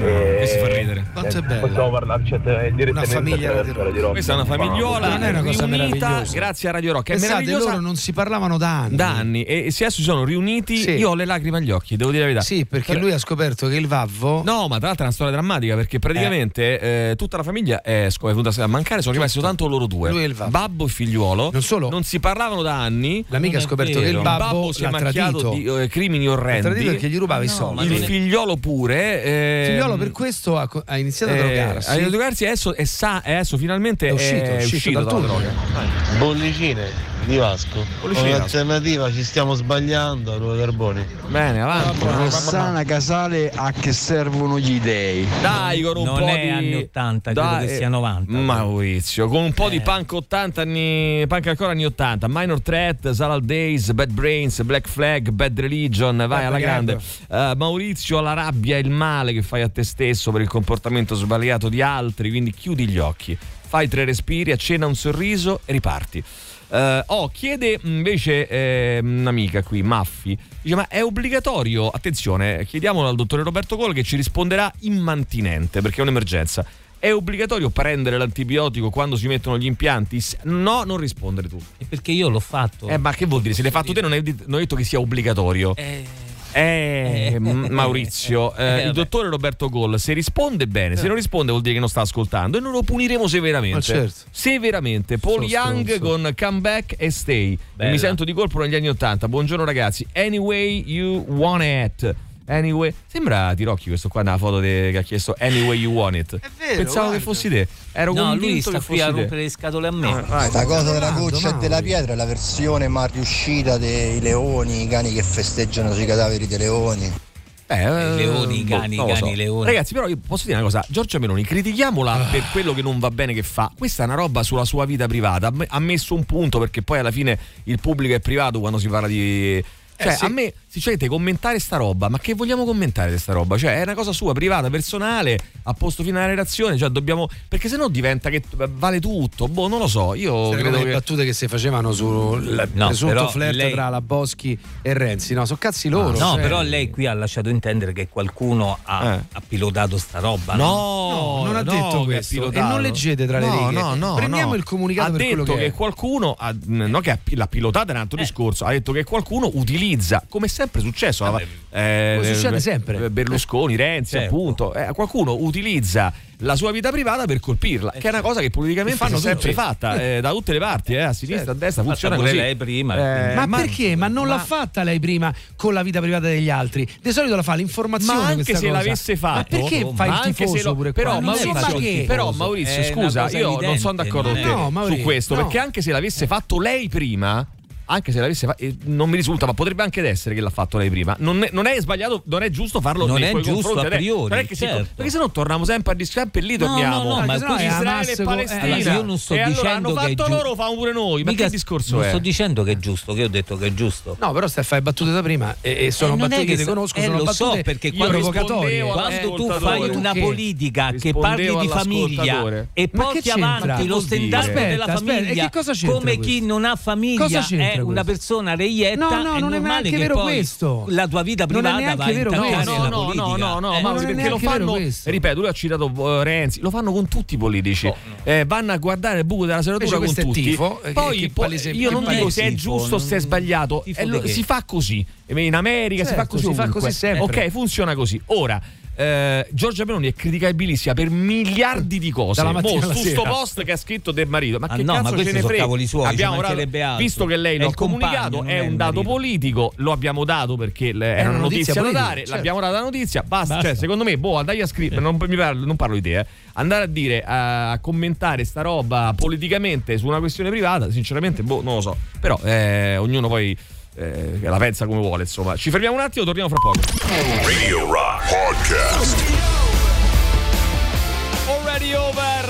E questo fa ridere. Quanto è bello. Possiamo parlarci att- direttamente Una famiglia Radio Rock. Questa è una famigliola Non è una cosa riunita meravigliosa. grazie a Radio Rock. È Pensate, loro non si parlavano da anni. da anni e se adesso si sono riuniti Sì. io ho le lacrime agli occhi, devo dire la verità. Sì, perché Però- lui ha scoperto che il Vavvo. No, ma tra l'altro è una storia drammatica perché praticamente eh, tutta la famiglia è, sco- è venuta a mancare, sono rimasti soltanto loro due. Lui e il Babbo. Babbo e figliuolo. Non solo. Non si parlavano da anni. L'amica ha scoperto che il vero. babbo si è l'ha macchiato tradito. di eh, crimini L'ha orrendi. tradito perché gli rubava i No, soldi. ma Il figliolo pure. eh, Il figliolo per questo ha, ha iniziato a eh, drogarsi. Ha iniziato a drogarsi e adesso, è sa- e adesso finalmente È uscito, è uscito dal dalla tunnel. droga. Di Vasco. Bollicine di Come Vasco. alternativa ci stiamo sbagliando, Rue Carboni. Bene, avanti. Rossana Casale a che servono gli dei? Dai, con un Non po' è di anni 80, credo Dai, che sia 90. Maurizio, con un po' di punk 80 anni, punk ancora anni 80, Minor Threat, Salal Days, Bad Brains, Black Flag, Bad Religion, vai Bad alla grande. Eh, Maurizio, la rabbia e il male che fai a te stesso per il comportamento sbagliato di altri, quindi chiudi gli occhi, fai tre respiri, accena un sorriso e riparti. Eh, oh, chiede invece eh, un'amica qui, Maffi, dice ma è obbligatorio, attenzione, chiediamolo al dottore Roberto Cole che ci risponderà immantinente perché è un'emergenza. È obbligatorio prendere l'antibiotico quando si mettono gli impianti? No, non rispondere tu. Perché io l'ho fatto. Eh, ma che vuol dire? Se l'hai fatto te non hai detto che sia obbligatorio. Eh, M- Maurizio, *laughs* eh, Eh, il dottore Roberto Goll, se risponde bene, se non risponde vuol dire che non sta ascoltando e noi lo puniremo severamente. Ma certo. Severamente. Paul Sono Young stronzo. con Comeback e Stay. Bella. mi sento di colpo negli anni Ottanta. Buongiorno ragazzi. Anyway you want it. Anyway, sembra Tirocchi questo qua nella foto de- che ha chiesto Anyway you want it. vero, Pensavo che guarda. fossi te. Ero No, convinto lui sta che qui a fossi te. rompere le scatole a me. Vai. Sta cosa della goccia e della pietra è la versione mal riuscita dei leoni, i cani che festeggiano sui cadaveri dei leoni. Eh, eh, leoni, i boh, cani, cani, leoni. Ragazzi, però io posso dire una cosa: Giorgia Meloni, critichiamola Ah. per quello che non va bene che fa. Questa è una roba sulla sua vita privata. Ha messo un punto perché poi alla fine il pubblico è privato quando si parla di. Cioè, Eh, sì. a me, sinceramente, commentare sta roba, ma che vogliamo commentare di sta roba? Cioè, è una cosa sua, privata, personale, a posto fine alla relazione, cioè dobbiamo. Perché sennò diventa che vale tutto. Boh, non lo so. Io Sarebbe credo le che. battute che si facevano sul No, presunto flirt lei- tra la Boschi e Renzi. No, sono cazzi loro. no, cioè. però lei qui ha lasciato intendere che qualcuno ha, Eh. ha pilotato sta roba. No, No, non ha no, detto che questo. ha pilotato. E non leggete tra le No, righe. No, no, Prendiamo no. il comunicato ha per quello detto che che, è. qualcuno, ha- no, che ha- l'ha pilotata è un altro discorso. Ha detto che qualcuno utilizza, come è sempre successo, eh, Come succede eh, sempre. Berlusconi, Renzi, Certo. appunto. eh, qualcuno utilizza la sua vita privata per colpirla, che è una cosa che politicamente Fanno è sempre fatta eh, da tutte le parti, eh, a sinistra, a destra, funziona pure così. lei prima, Eh, Ma, perché? Ma non l'ha fatta lei prima con la vita privata degli altri? Di solito la fa l'informazione. Ma anche se cosa. l'avesse fatto, Ma perché fai il ma tifoso lo- pure però? Non so Maurizio, ma che. però Maurizio, È scusa, io non evidente, sono d'accordo con non te è- No, Maurizio, su questo, no. perché anche se l'avesse fatto lei prima anche se l'avesse fatto, non mi risulta, ma potrebbe anche essere che l'ha fatto lei prima. Non è, non è sbagliato, non è giusto farlo Non è giusto a priori, Non è che si- certo. perché se no torniamo sempre a discutere, sempre lì No, torniamo. no, no, ma Su scusi, Israele e con- Palestina. eh, allora, io non sto e allora dicendo hanno che è fatto giu- loro, famo pure noi. Ma Mica- che discorso non è? sto dicendo che è giusto, che ho detto che è giusto. No, però stai fare battute da prima e, e sono Eh, battute che, che conosco, eh, sono lo battute so, perché quando tu fai una Che? politica che parli di famiglia e Ma porti che avanti Che lo Aspetta, della e famiglia che come chi non ha famiglia Cosa c'entra una questo? persona reietta No, no, è non è neanche che vero questo. la tua vita privata va vero. No, no, no, no, no, no, Eh, ma non è perché lo fanno, ripeto, lui ha citato eh, Renzi, lo fanno con tutti i politici. Eh, vanno a guardare il buco della serratura con tutti. tifo, eh, Poi che poi palese- io non dico se è giusto o se è sbagliato, si fa così. In America si fa Certo, così si fa così sempre. Ok, funziona così. Ora eh, Giorgia Meloni è criticabilissima per miliardi di cose. Dalla mattina Mo, su sto post che ha scritto del marito, ma Ah che no, cazzo ma ce ne frega? suoi, abbiamo altro. visto che lei È l'ha comunicato, è è un dato politico, lo abbiamo dato perché le- era una una notizia notizia da dare, certo. l'abbiamo data la notizia, basta, Basta. Cioè, secondo me, boh, andai a scrivere, non, non parlo di te, eh. andare a dire, a, a commentare sta roba politicamente su una questione privata, sinceramente, boh, non lo so, però eh, ognuno poi eh, la pensa come vuole, insomma. Ci fermiamo un attimo, torniamo fra poco. Radio Rock Podcast. Already over,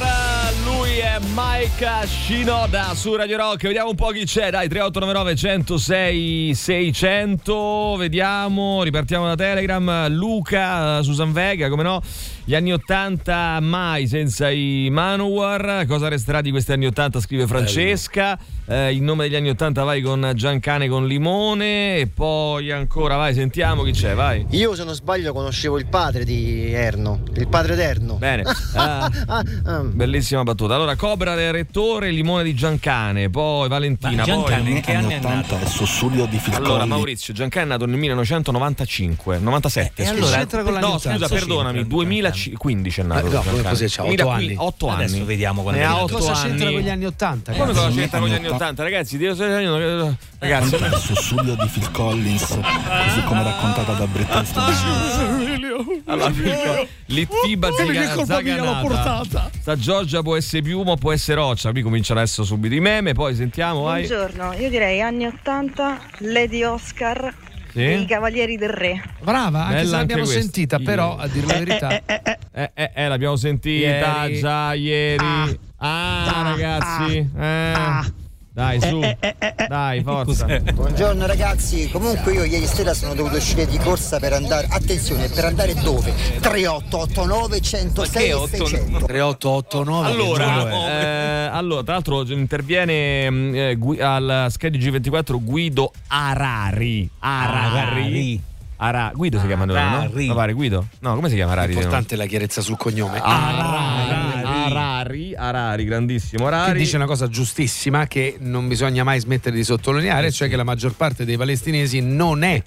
lui è Mike Shinoda su Radio Rock. Vediamo un po' chi c'è. Dai, 3899 106 600. Vediamo, ripartiamo da Telegram. Luca, Susan Vega, come no? Gli anni 80 mai senza i Manowar. Cosa resterà di questi anni 80? Scrive Francesca. Eh, in nome degli anni 80 vai con Giancane con Limone. E poi ancora, vai, sentiamo chi c'è, vai. Io se non sbaglio conoscevo il padre di Erno, il padre d'Erno. Bene. *laughs* Ah. Bellissima battuta. Allora, Cobra del Rettore, Limone di Giancane, poi Valentina, Ma Giancane poi... in che anni è nato? sussurro di Phil Allora. Maurizio, Giancane è nato nel 1995, 97. Eh, e scusa. allora no, 80? scusa, perdonami, c'entra? 2015 è nato. Eh, no, come cos'è, c'ha otto 2015, anni. 8 anni. Adesso vediamo quando ne è ha nato. 8 Cosa anni. c'entra con gli anni 80? Come cosa c'entra con gli anni 80? 80? Ragazzi, Dio io- ragazzi, Il sussurro di Phil Collins, così come raccontata da Bret Easton l'Ittiba Zaganata. Sta Giorgia può essere piuma o può essere roccia. Qui cominciano adesso subito i meme, poi sentiamo, vai. Buongiorno, io direi anni 80, Lady Oscar, Sì? i Cavalieri del Re. Brava, anche Bella se anche l'abbiamo questa. sentita, però a dire la verità. Eh, eh, eh, l'abbiamo sentita Ieri. già ieri. Ah, ragazzi. Eh. Dai, su. Dai, forza. Buongiorno ragazzi, comunque io ieri sera sono dovuto uscire di corsa per andare, attenzione, per andare dove? 3889 106 Ma che 600. 3889 che Allora, eh, allora, tra l'altro interviene mm, eh, Gui- al Schedi G24 Guido Arari. Arari. Arari. Ara- Guido si chiama no? Arari. Ma pare Guido? No, come si chiama Arari? Importante la chiarezza sul cognome. Arari. Arari, Arari, grandissimo Che Arari. dice una cosa giustissima che non bisogna mai smettere di sottolineare, cioè che la maggior parte dei palestinesi non è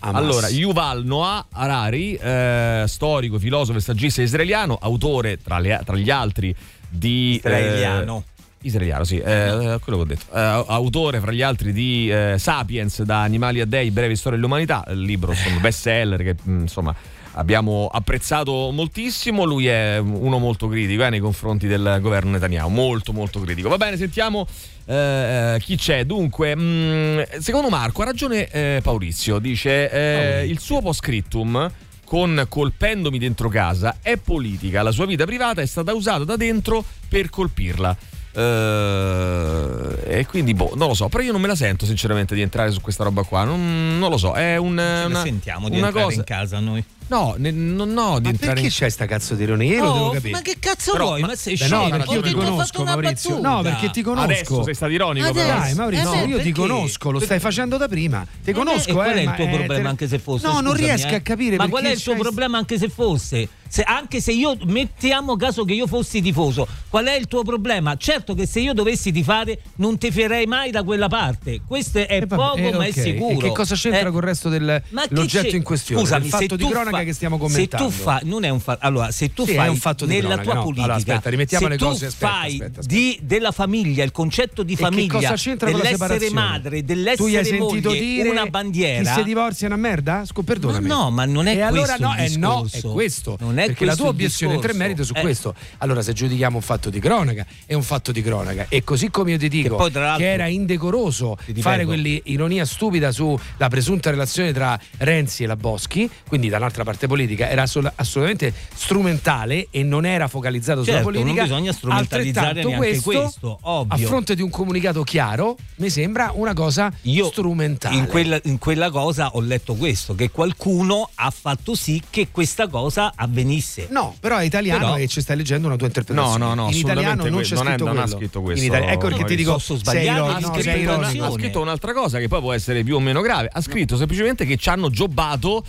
Hamas. Allora, Yuval Noah Harari, eh, storico, filosofo e saggista israeliano, autore tra, le- tra gli altri di... eh, Israeliano. Israeliano, sì, eh, quello che ho detto. Eh, autore, fra gli altri, di eh, Sapiens, da Animali a Dei, breve storia dell'umanità, il libro, insomma, best seller che mh, insomma abbiamo apprezzato moltissimo. Lui è uno molto critico eh, nei confronti del governo Netanyahu, molto molto critico. Va bene, sentiamo eh, chi c'è. Dunque, mh, secondo Marco ha ragione eh, Paurizio, dice eh, il suo post-scriptum con colpendomi dentro casa è politica, la sua vita privata è stata usata da dentro per colpirla. Eh, e quindi, boh, non lo so. Però io non me la sento, sinceramente, di entrare su questa roba qua. Non, non lo so. È un. Una, sentiamo di una entrare cosa. in casa noi. No, ne- no, no, di Ma entrare perché in c'è sta cazzo di ironia? Io lo Oh, devo capire. ma che cazzo Però, vuoi? ma- Ma sei scemo? no, perché io ti conosco, Maurizio. No, perché ti conosco. Adesso sei stato ironico, Adesso. però. Dai, Maurizio, Eh, io ti conosco, lo stai facendo da prima. Ti Eh, conosco, e qual eh, è il ma tuo problema anche se fosse? No, non riesco eh. a capire Ma qual è il tuo problema anche se fosse? Se- anche se io mettiamo caso che io fossi tifoso, qual è il tuo problema? Certo che se io dovessi tifare non ti farei mai da quella parte. Questo è Eh, poco, eh, ma ok. è sicuro. E che cosa c'entra Eh, col resto ma dell'oggetto in questione? Scusami, il se fatto di tu cronaca che stiamo Se commentando. tu fai, non è un fatto. Allora, se tu Sì, è fai un fatto di nella cronaca, tua no. politica, Allora, aspetta, rimettiamo se le tu cose, aspetta, fai aspetta, aspetta. Di, della famiglia, il concetto di famiglia, cosa c'entra con la dell'essere madre, Tu gli hai dell'essere sentito moglie, dire una chi bandiera. si divorzia è una merda? Scu- perdonami. Ma no, ma non è e allora questo no, il eh, no, è discorso. questo. Non è perché la tua obiezione entra in merito su Eh. questo. Allora, se giudichiamo un fatto di cronaca, è un fatto di cronaca. E così come io ti dico poi, che era indecoroso fare quell'ironia stupida sulla presunta relazione tra Renzi e la Boschi, quindi dall'altra parte politica, era sol- assolutamente strumentale e non era focalizzato sulla Certo, non politica. bisogna strumentalizzare neanche questo, ovvio. A fronte di un comunicato chiaro, mi sembra una cosa Io strumentale. In quella, in quella cosa ho letto questo, che qualcuno ha fatto sì che questa cosa avvenisse. No, però è italiano Però- e ci stai leggendo una tua interpretazione. No, no, no, In italiano assolutamente non c'è non è- scritto non ha scritto In questo, Italia- ecco perché ti dico, Posso sei sbagliare, ironico, ha no, scritto sei ironico. ha scritto un'altra cosa che poi può essere più o meno grave. Ha scritto semplicemente che ci hanno giobbato.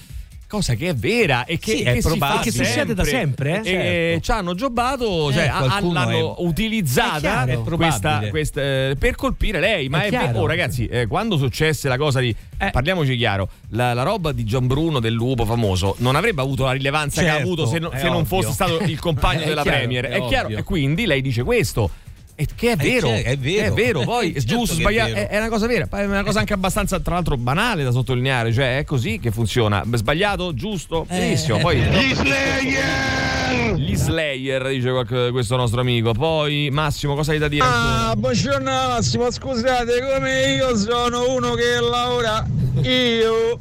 Cosa che è vera e che, Sì, è che probabile. Che succede da sempre, eh? Certo. ci hanno giobbato, cioè Eh, qualcuno l'hanno è- utilizzata È questa, questa, eh, per colpire lei. Ma È è, oh, ragazzi, eh, quando successe la cosa di parliamoci chiaro, la, la roba di Gian Bruno del lupo famoso non avrebbe avuto la rilevanza che ha Certo, avuto se, no- se non fosse stato il compagno *laughs* della chiaro, Premier. è chiaro, e quindi lei dice questo. E che è vero, chiaro, è vero. è vero, poi *laughs* Certo giusto, è vero. è, è una cosa vera, è una cosa anche abbastanza tra l'altro banale da sottolineare, cioè è così che funziona, sbagliato, giusto, Eh. benissimo, poi Gli Slayer! gli Slayer dice qualche- questo nostro amico, poi Massimo cosa hai da dire? Ah, buongiorno Massimo, scusate, come io sono uno che lavora, io...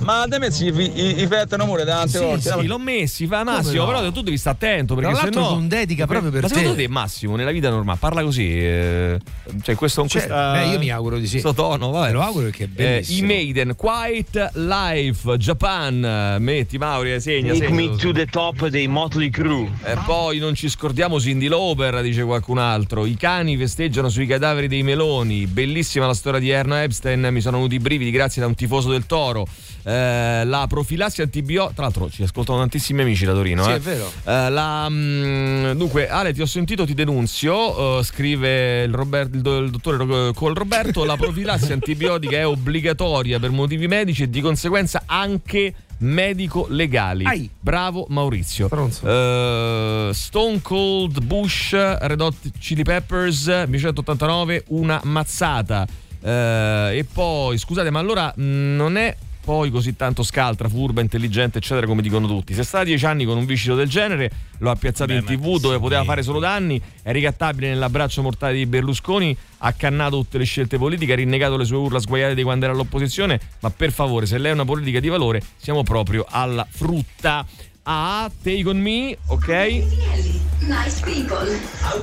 Ma te messi i, i, i fettano pure tante Sì, volte. sì, l'ho messi, fa Massimo, no? però tu devi stare attento perché Tra se l'altro no con dedica proprio per Ma secondo te. te Massimo nella vita normale parla così eh, cioè questo con Cioè, questa beh, io mi auguro di sì. questo tono, vabbè. Me lo auguro perché è Eh, bellissimo. I Maiden, Quiet Life, Japan, metti Mauri, segna, Take segna. me to the top dei Motley Crue. E poi non ci scordiamo Cindy Lauper, dice qualcun altro. I cani festeggiano sui cadaveri dei meloni. Bellissima la storia di Erno Epstein. Mi sono venuti i brividi grazie da un tifoso del toro. Eh, la profilassi antibiotica. Tra l'altro, ci ascoltano tantissimi amici da Torino. Sì, eh. è vero. Eh, la, mm, dunque, Ale, ti ho sentito, ti denunzio. eh, scrive il, Robert- il do- il dottore Col Roberto. La profilassi antibiotica è obbligatoria per motivi medici e di conseguenza anche medico-legali. Ai. Bravo Maurizio. Eh, Stone Cold Bush, Red Hot Chili Peppers, 1989, una mazzata. Eh, e poi, scusate, ma allora mh, non è poi così tanto scaltra, furba, intelligente, eccetera, come dicono tutti. Se sta da dieci anni con un viscido del genere, lo ha piazzato Beh, in tv dove poteva fare solo danni, è ricattabile nell'abbraccio mortale di Berlusconi, ha cannato tutte le scelte politiche, ha rinnegato le sue urla sguaiate di quando era all'opposizione, ma per favore, se lei è una politica di valore, siamo proprio alla frutta. Ah, take on me, ok?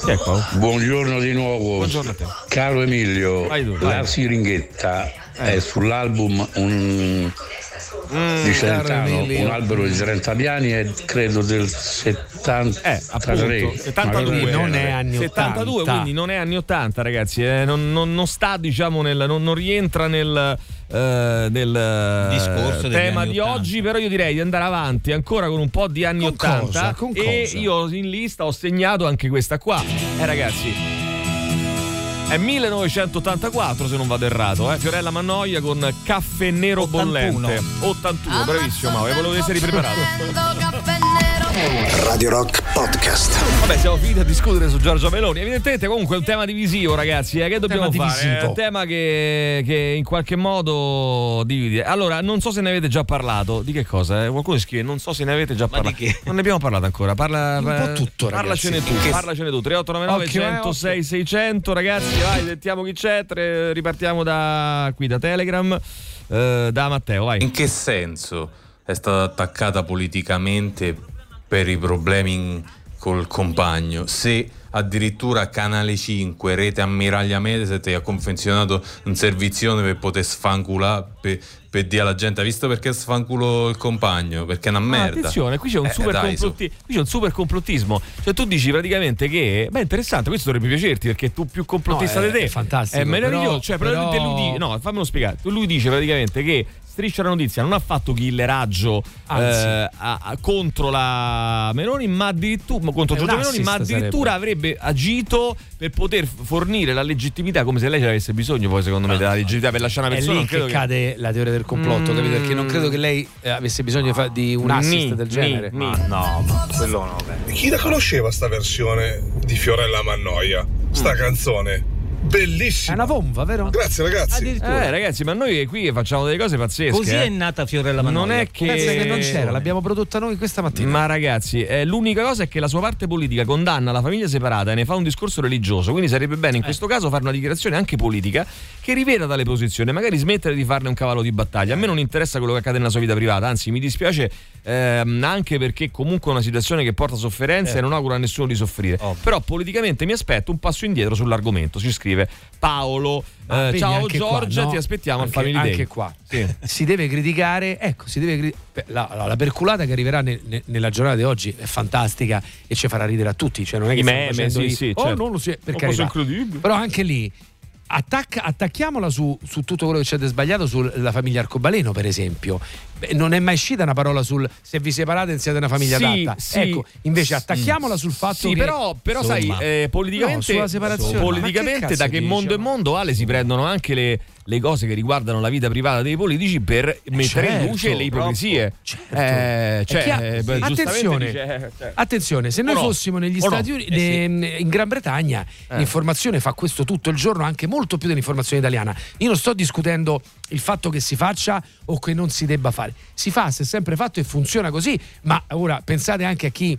Chi è qua? Buongiorno di nuovo. Buongiorno a te. Caro Emilio, Vai tu, la siringhetta è sull'album un, Mm, di Celentano, un albero di 30 piani e credo del 73. Eh, appunto, una cosa 72 del non è anni 72, 80. quindi non è anni 80, ragazzi. eh, non, non- non sta, diciamo, nel, non, non rientra nel, nel eh, Discorso tema di 80. oggi. Però io direi di andare avanti ancora con un po' di anni Con 80. cosa? Con e cosa? io in lista ho segnato anche questa qua. Eh, ragazzi. È 1984 se non vado errato, eh? Fiorella Mannoia con Caffè Nero 81. Bollente. 81, bravissimo Mauro, volevo essere ripreparato. Radio Rock Podcast. Vabbè, siamo finiti a discutere su Giorgia Meloni. Evidentemente, comunque, è un tema divisivo, ragazzi. eh, Che dobbiamo Tema fare? divisivo. È un tema che, che in qualche modo divide. Allora, non so se ne avete già parlato. Di che cosa? eh? Qualcuno scrive: Non so se ne avete già Ma di parlato. che? Non ne abbiamo parlato ancora. Parla, Un po' tutto, ragazzi. Parlacene tu. Che- Parlacene tu. 3899 Occhio, eh, 106 600, ragazzi. Vai, sentiamo chi c'è. tre- ripartiamo da qui, da Telegram. eh, da Matteo, vai. In che senso è stata attaccata politicamente per i problemi col compagno? Se addirittura Canale 5, rete ammiraglia Mediaset ha confezionato un servizione per poter sfanculare per, per dire alla gente, ha visto perché sfanculo il compagno? Perché è una Ah, merda. attenzione, qui c'è, un Eh, super dai, complotti- qui c'è un super complottismo. Cioè, tu dici praticamente che. Beh, interessante, questo dovrebbe piacerti perché tu più complottista No, è- di te. è fantastico, È meraviglioso. però- cioè, però- praticamente lui di- No, fammelo spiegare. Lui dice praticamente che. Striscia la notizia non ha fatto killeraggio Anzi. eh, a- a- contro la Meloni, ma addirittura contro Giorgia Meloni, ma addirittura avrebbe agito per poter fornire la legittimità come se lei ce l'avesse bisogno, poi secondo me, della legittimità per lasciare una È persona. lì non credo che cade la teoria del complotto, Mm. capito? Perché non credo che lei eh, avesse bisogno di fa- di un assist Ni, del genere. ni. Ma no, ma quello no. beh. Chi la conosceva sta versione di Fiorella Mannoia? Sta canzone. Bellissima. È una bomba, vero? Grazie ragazzi. Eh, ragazzi, ma noi qui facciamo delle cose pazzesche. Così eh. è nata Fiorella Mannoia. Non è che. Pensa che non c'era, l'abbiamo prodotta noi questa mattina. Ma ragazzi, eh, l'unica cosa è che la sua parte politica condanna la famiglia separata e ne fa un discorso religioso. Quindi sarebbe bene Eh. in questo caso fare una dichiarazione anche politica che riveda tale posizione, magari smettere di farne un cavallo di battaglia. A me non interessa quello che accade nella sua vita privata, anzi mi dispiace ehm, anche perché comunque è una situazione che porta sofferenza Eh. e non auguro a nessuno di soffrire. Però politicamente mi aspetto un passo indietro sull'argomento. Ci scrive Paolo. Eh, ciao anche qua, Giorgia, no? ti aspettiamo anche, al Family Day. Anche qua Sì. si deve criticare, ecco, si deve cri- la, la- la perculata che arriverà ne- ne- nella giornata di oggi è fantastica e ci farà ridere a tutti. Cioè, non è che I meme, sì, lì, sì, oh, certo. non lo si- per carità. cosa incredibile. Però anche lì attacca- attacchiamola su, su tutto quello che c'è di sbagliato sulla famiglia Arcobaleno, per esempio. Non è mai uscita una parola sul se vi separate siete una famiglia Sì, adatta. sì. ecco, invece attacchiamola sul fatto Sì, che però, però sai, eh, No, politicamente, separazione. politicamente che da che dici? mondo è mondo, Ale, si prendono anche le, le cose che riguardano la vita privata dei politici per mettere in certo, luce le ipocrisie. Certo. Eh, cioè, eh, beh, attenzione, dice, eh, cioè. attenzione, se noi no? fossimo negli O no? Stati Uniti, Eh, ne- in Gran Bretagna, Eh. l'informazione fa questo tutto il giorno, anche molto più dell'informazione italiana. Io non sto discutendo il fatto che si faccia o che non si debba fare. Si fa, si è sempre fatto e funziona così, ma ora pensate anche a chi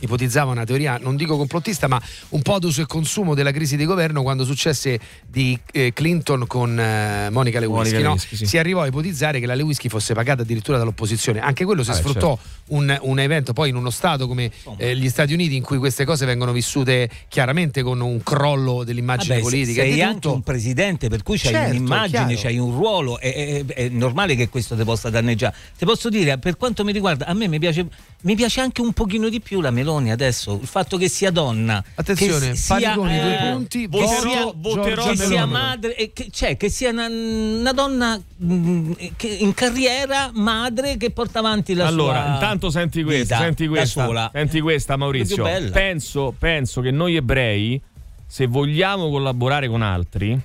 ipotizzava una teoria, non dico complottista, ma un po' d'uso e consumo della crisi di governo quando successe di eh, Clinton con eh, Monica Lewinsky. Monica no? Lewinsky, sì. Si arrivò a ipotizzare che la Lewinsky fosse pagata addirittura dall'opposizione. Anche quello si Ah, sfruttò certo. un, un evento poi in uno stato come eh, gli Stati Uniti in cui queste cose vengono vissute chiaramente con un crollo dell'immagine Vabbè, politica. e sei di anche tutto. un presidente, per cui c'hai Certo, un'immagine, c'hai un ruolo, è, è- è normale che questo ti possa danneggiare. Ti posso dire, per quanto mi riguarda, a me mi piace, mi piace anche un pochino di più la Meloni adesso, il fatto che sia donna. Attenzione, che sia, Paniconi, due eh, punti, che voterò sia, voterò che sia madre, e che, cioè che sia una, una donna mh, che in carriera, madre che porta avanti la allora, sua intanto senti questa, vita senti questa, sola. senti questa Maurizio. Penso, penso che noi ebrei, se vogliamo collaborare con altri,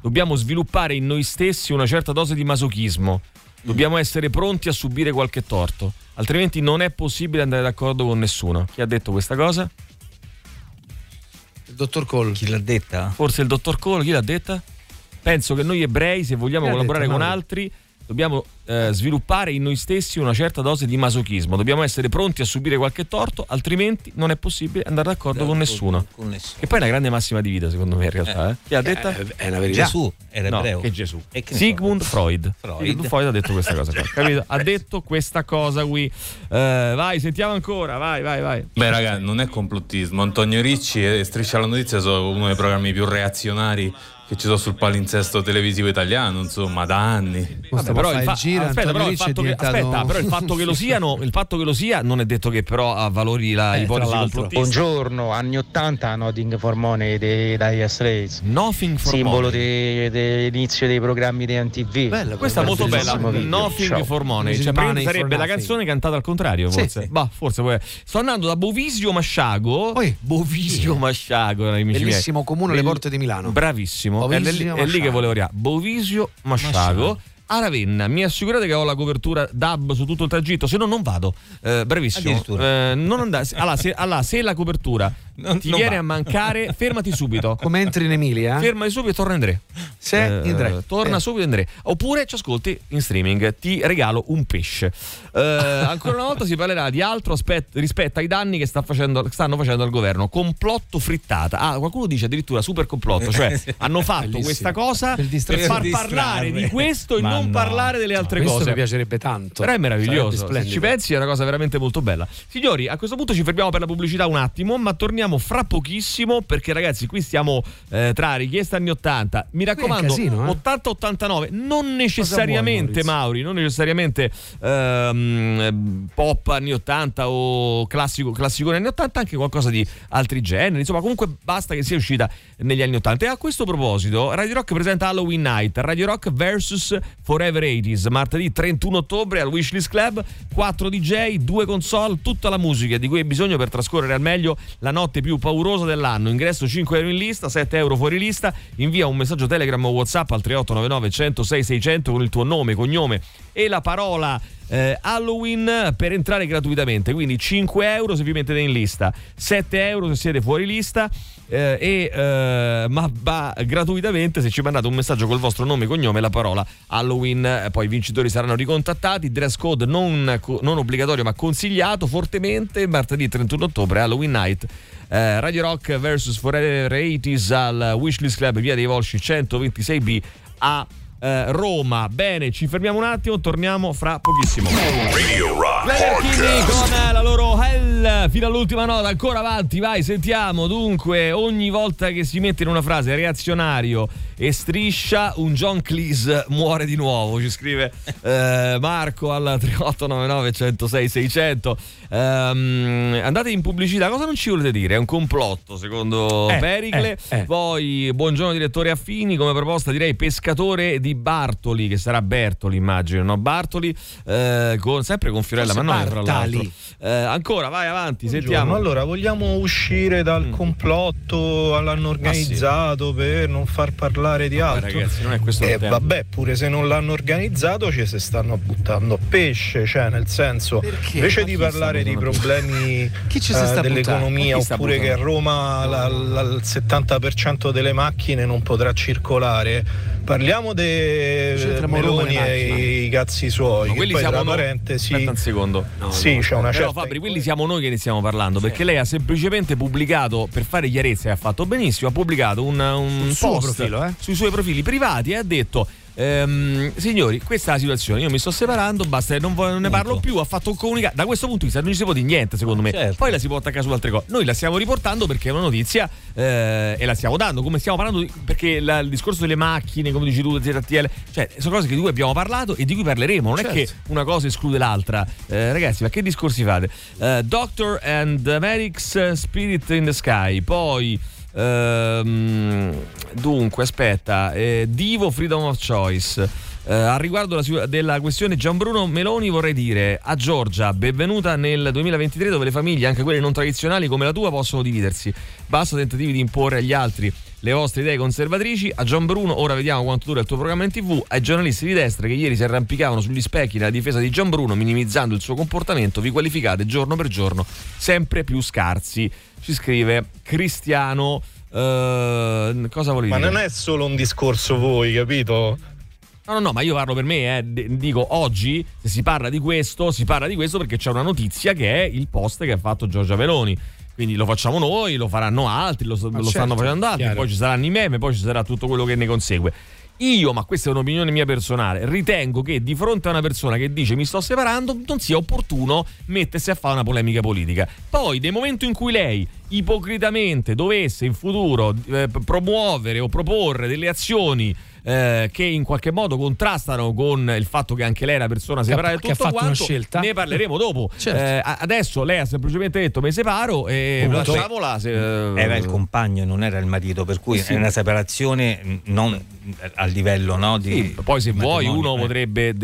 dobbiamo sviluppare in noi stessi una certa dose di masochismo. Dobbiamo essere pronti a subire qualche torto, altrimenti non è possibile andare d'accordo con nessuno. Chi ha detto questa cosa? Il dottor Cole. Chi l'ha detta? Forse il dottor Cole, chi l'ha detta? Penso che noi ebrei, se vogliamo collaborare detto, con altri, dobbiamo eh, sviluppare in noi stessi una certa dose di masochismo. Dobbiamo essere pronti a subire qualche torto, altrimenti non è possibile andare d'accordo con nessuno. Con nessuno. Che poi è una grande massima di vita, secondo me, in realtà. Eh. Chi ha detta? Eh, è una verità. Gesù era No, ebreo. che Gesù. E che ne so. Sigmund Freud. Freud. Sigmund Freud ha detto questa cosa qua. Capito? Ha detto questa cosa qui. Eh, vai, sentiamo ancora. Vai, vai, vai. Beh, raga, non è complottismo. Antonio Ricci e Striscia la Notizia sono uno dei programmi più reazionari che ci sono sul palinsesto televisivo italiano, insomma, da anni. Vabbè, però, il fa- giro, aspetta, Antonio però il fatto che, aspetta, però il fatto che lo siano, *laughs* il fatto che lo sia non è detto che però ha valori la Eh, ipotesi complottista. Buongiorno, anni 80 Nothing for Money dei Dire Straits. Nothing for Simbolo money. de- dell'inizio dei programmi di NTV. Bella Questa è molto bella, Bellissimo video. Nothing Ciao. for Money, cioè, Money sarebbe la nothing. canzone cantata al contrario, Sì, forse. sì. Bah, forse può- Sto andando da Bovisio Masciago. Poi. Bovisio Masciago, amici miei. Bellissimo comune alle porte di Milano. Bravissimo, è, lì- è lì che volevo arrivare. Bovisio Masciago. Masciago. A Ravenna, mi assicurate che ho la copertura DAB su tutto il tragitto, se no non vado. Eh, bravissimo. Addirittura. Eh, non andare. Allora se, allora, se la copertura Non- ti non viene va. a mancare, fermati subito. *laughs* Come entri in Emilia? Fermati subito e torna in Dre. Se Eh, in Dre. Torna Eh. subito in Dre. Oppure ci ascolti in streaming. Ti regalo un pesce. Eh, ancora una volta si parlerà di altro aspetto rispetto ai danni che sta facendo- stanno facendo al governo. Complotto frittata. Ah, qualcuno dice addirittura super complotto. Cioè *laughs* hanno fatto Bellissimo. questa cosa Per per, far parlare di questo e Ma non parlare delle altre Questo cose. mi piacerebbe tanto. Però è meraviglioso. Ci pensi è una cosa veramente molto bella. Signori, a questo punto ci fermiamo per la pubblicità un attimo, ma torniamo fra pochissimo perché ragazzi, qui stiamo eh, tra richieste anni 80. Mi raccomando, casino, eh. 80-89, non necessariamente Maurizio? Mauri, non necessariamente ehm, pop anni 80 o classico, classicone anni 80, anche qualcosa di altri generi. Insomma, comunque basta che sia uscita negli anni 80. E a questo proposito, Radio Rock presenta Halloween Night, Radio Rock vs Forever 80s, martedì 31 ottobre al Wishlist Club, 4 DJ, 2 console, tutta la musica di cui hai bisogno per trascorrere al meglio la notte più paurosa dell'anno. Ingresso 5 euro in lista, 7 euro fuori lista. Invia un messaggio Telegram o WhatsApp al 3899 106 600 con il tuo nome, cognome e la parola eh, Halloween per entrare gratuitamente. Quindi 5 euro se vi mettete in lista, 7 euro se siete fuori lista. Eh, e, eh, ma va gratuitamente se ci mandate un messaggio col vostro nome, cognome e la parola Halloween. eh, Poi i vincitori saranno ricontattati. Dress code non, non obbligatorio ma consigliato fortemente. Martedì 31 ottobre, Halloween night. Eh, Radio Rock vs Forever 80s al Wishlist Club, via dei Volsci 126B a eh, Roma. Bene, ci fermiamo un attimo, torniamo fra pochissimo. Radio Rock con eh, la loro Hell fino all'ultima nota, ancora avanti, vai, sentiamo. Dunque, ogni volta che si mette in una frase reazionario e striscia, un John Cleese muore di nuovo, ci scrive *laughs* eh, Marco al 3899 106 600. Ehm, andate in pubblicità, cosa non ci volete dire? È un complotto secondo Eh, Pericle. eh, eh. Poi, buongiorno direttore Affini, come proposta direi pescatore di Bartoli, che sarà Bertoli immagino, no? Bartoli, eh, con- sempre con Fiorella Forse Mannoia Bartali. l'altro. Eh, ancora, vai avanti, Buongiorno. sentiamo. Allora, vogliamo uscire dal Mm. complotto all'hanno organizzato per non far parlare di Vabbè, altro? ragazzi, non è questo Eh, vabbè, pure se non l'hanno organizzato ci si stanno buttando pesce, cioè nel senso, Perché? invece Ma di parlare di problemi *laughs* Chi ci si eh, dell'economia buttando? Chi sta oppure che a? Roma la- la- il 70% delle macchine non potrà circolare, parliamo Roma Meloni e i cazzi suoi, Ma quelli siamo tra noi. parentesi... Aspetta un secondo. sì, c'è una Però certa Fabri, quelli siamo noi che ne stiamo parlando, perché lei ha semplicemente pubblicato, per fare chiarezza e ha fatto benissimo, ha pubblicato un, un Sul suo post profilo, eh? sui suoi profili privati e ha detto ehm, signori, questa è la situazione, io mi sto separando, basta, non, vo- non ne parlo più, ha fatto un comunicato. Da questo punto di vista non ci si può dire niente, secondo me. Certo. Poi la si può attaccare su altre cose. Noi la stiamo riportando perché è una notizia eh, e la stiamo dando, come stiamo parlando, di- perché la- il discorso delle macchine, come dici tu, ZTL, cioè sono cose di cui abbiamo parlato e di cui parleremo. Non è Certo. che una cosa esclude l'altra. Eh, ragazzi, ma che discorsi fate? Eh, Doctor and eh, Spirit in the Sky. Poi. Ehm, dunque, aspetta, eh, Divo Freedom of Choice. Eh, a riguardo la della questione Gianbruno Meloni vorrei dire a Giorgia benvenuta nel 2023 dove le famiglie, anche quelle non tradizionali come la tua, possono dividersi. Basta tentativi di imporre agli altri le vostre idee conservatrici. A Gianbruno, ora vediamo quanto dura il tuo programma in tv, ai giornalisti di destra che ieri si arrampicavano sugli specchi nella difesa di Gianbruno minimizzando il suo comportamento, vi qualificate giorno per giorno sempre più scarsi. Ci scrive Cristiano. eh, cosa volevi Ma non è solo un discorso voi, capito? No, no, no, ma io parlo per me, eh. Dico oggi se si parla di questo, si parla di questo perché c'è una notizia che è il post che ha fatto Giorgia Meloni. Quindi lo facciamo noi, lo faranno altri, lo, lo certo, stanno facendo altri, chiaro. poi ci saranno i meme, poi ci sarà tutto quello che ne consegue. Io, ma questa è un'opinione mia personale, ritengo che di fronte a una persona che dice mi sto separando non sia opportuno mettersi a fare una polemica politica. Poi, nel momento in cui lei ipocritamente dovesse in futuro eh, promuovere o proporre delle azioni eh, che in qualche modo contrastano con il fatto che anche lei è una persona separata e che ha tutto fatto una quanto, scelta. ne parleremo dopo. *laughs* Certo. Eh, adesso lei ha semplicemente detto mi separo e Comunque, lasciamola. Se, eh, Era il compagno, non era il marito, per cui Sì. è una separazione non a livello no, di Sì, poi se vuoi uno eh. potrebbe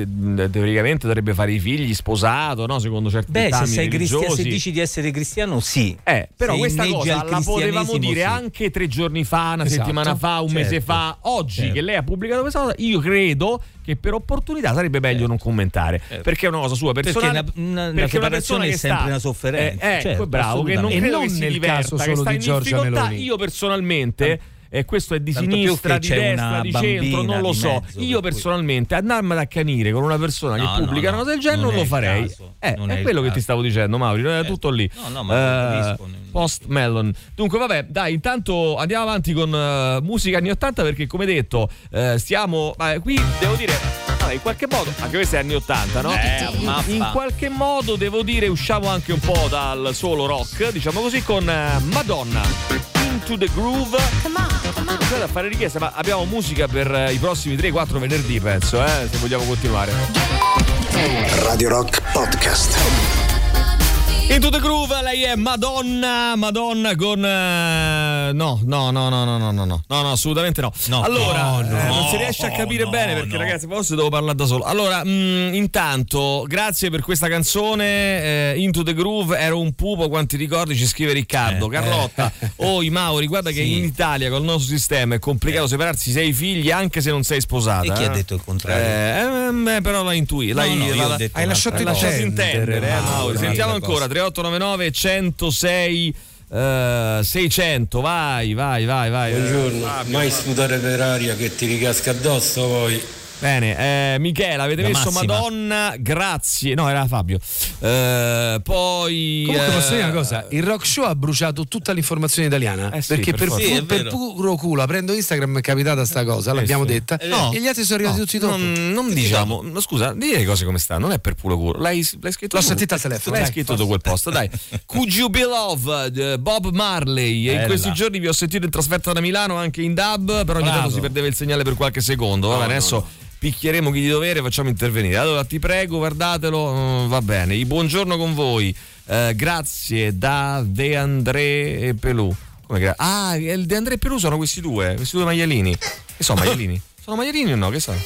teoricamente dovrebbe fare i figli sposato, no? secondo certi Beh, se, sei cristiano, se dici di essere cristiano, sì. Eh, però Se questa cosa la potevamo dire sì. anche tre giorni fa, una Esatto, settimana fa, un mese certo, fa. Oggi certo. che lei ha pubblicato questa cosa, io credo che per opportunità sarebbe meglio non commentare. Perché è una cosa sua Perché personale. una- una- una perché separazione persona è che sempre sta- una sofferenza, Eh, ecco, certo, bravo, che non E che non si nel diverta, caso che solo di in Giorgia difficoltà. Meloni. Io personalmente e questo è di Tanto sinistra, che di c'è destra, di centro, non lo so. mezzo, Io per cui- personalmente andarmi ad accanire con una persona No, che pubblica no, una cosa del genere non non, è lo farei. caso, Eh, non è è quello che caso. ti stavo dicendo, Mauri, era Certo. tutto lì. No, no, ma capisco. Post Melon. Dunque, vabbè, dai, intanto andiamo avanti con eh, musica anni 80 perché, come detto, eh, stiamo. eh, qui devo dire. vabbè, Vabbè, in qualche modo, anche questi anni 80, no? Eh, in, qualche modo devo dire usciamo anche un po' dal solo rock, diciamo così, con eh, Madonna. Into the Groove. Scusate a fare richiesta, ma abbiamo musica per eh, i prossimi 3-4 venerdì, penso, eh, se vogliamo continuare. Radio Rock Podcast. Into the Groove, lei è Madonna, Madonna con... eh, no, no, no, no, no, no, no, no, no, no, assolutamente no. allora, no, eh, non no, si riesce a capire no, bene perché no. ragazzi, forse devo parlare da solo. Allora, mh, intanto, grazie per questa canzone, eh, Into the Groove, ero un pupo, quanti ricordi ci scrive Riccardo. Carlotta, oh i Mauri, guarda che in Italia col nostro sistema è complicato separarsi sei figli anche se non sei sposata. E chi ha eh. detto il contrario? Eh, ehm, beh, però l'hai intuito, l'hai, no, la- hai lasciato cosa. lasciato intendere, eh, Ah, Mauri. Sentiamo ancora 3899 106 eh, 600 vai vai vai vai Buongiorno, mai vai. sputare per aria che ti ricasca addosso poi. Bene, eh, Michela, avete La messo massima. Madonna, grazie. No, era Fabio. Eh, poi. Comunque eh, posso dire una cosa, il rock show ha bruciato tutta l'informazione italiana Eh sì, perché per pu- Sì, per puro culo aprendo Instagram è capitata sta cosa, l'abbiamo sì. detta No, e gli altri sono arrivati no, tutti dopo. Non, non diciamo, no, scusa, di le cose come stanno, non è per puro culo. L'hai, l'hai scritto L'ho tu. sentita al telefono, L'hai dai, scritto tu quel post, dai. *laughs* Could you be loved? eh, Bob Marley. E in Bella. questi giorni vi ho sentito in trasferta da Milano anche in dub, però ogni Bravo. tanto si perdeva il segnale per qualche secondo. Va No, bene, no, adesso. Picchieremo chi di dovere e facciamo intervenire. Allora ti prego, guardatelo. mm, va bene. Buongiorno con voi. Eh, grazie da De André e Pelù. Come gra- ah, il De André e Pelù sono questi due, questi due maialini. Che sono maialini? Sono maialini o no? Che sono?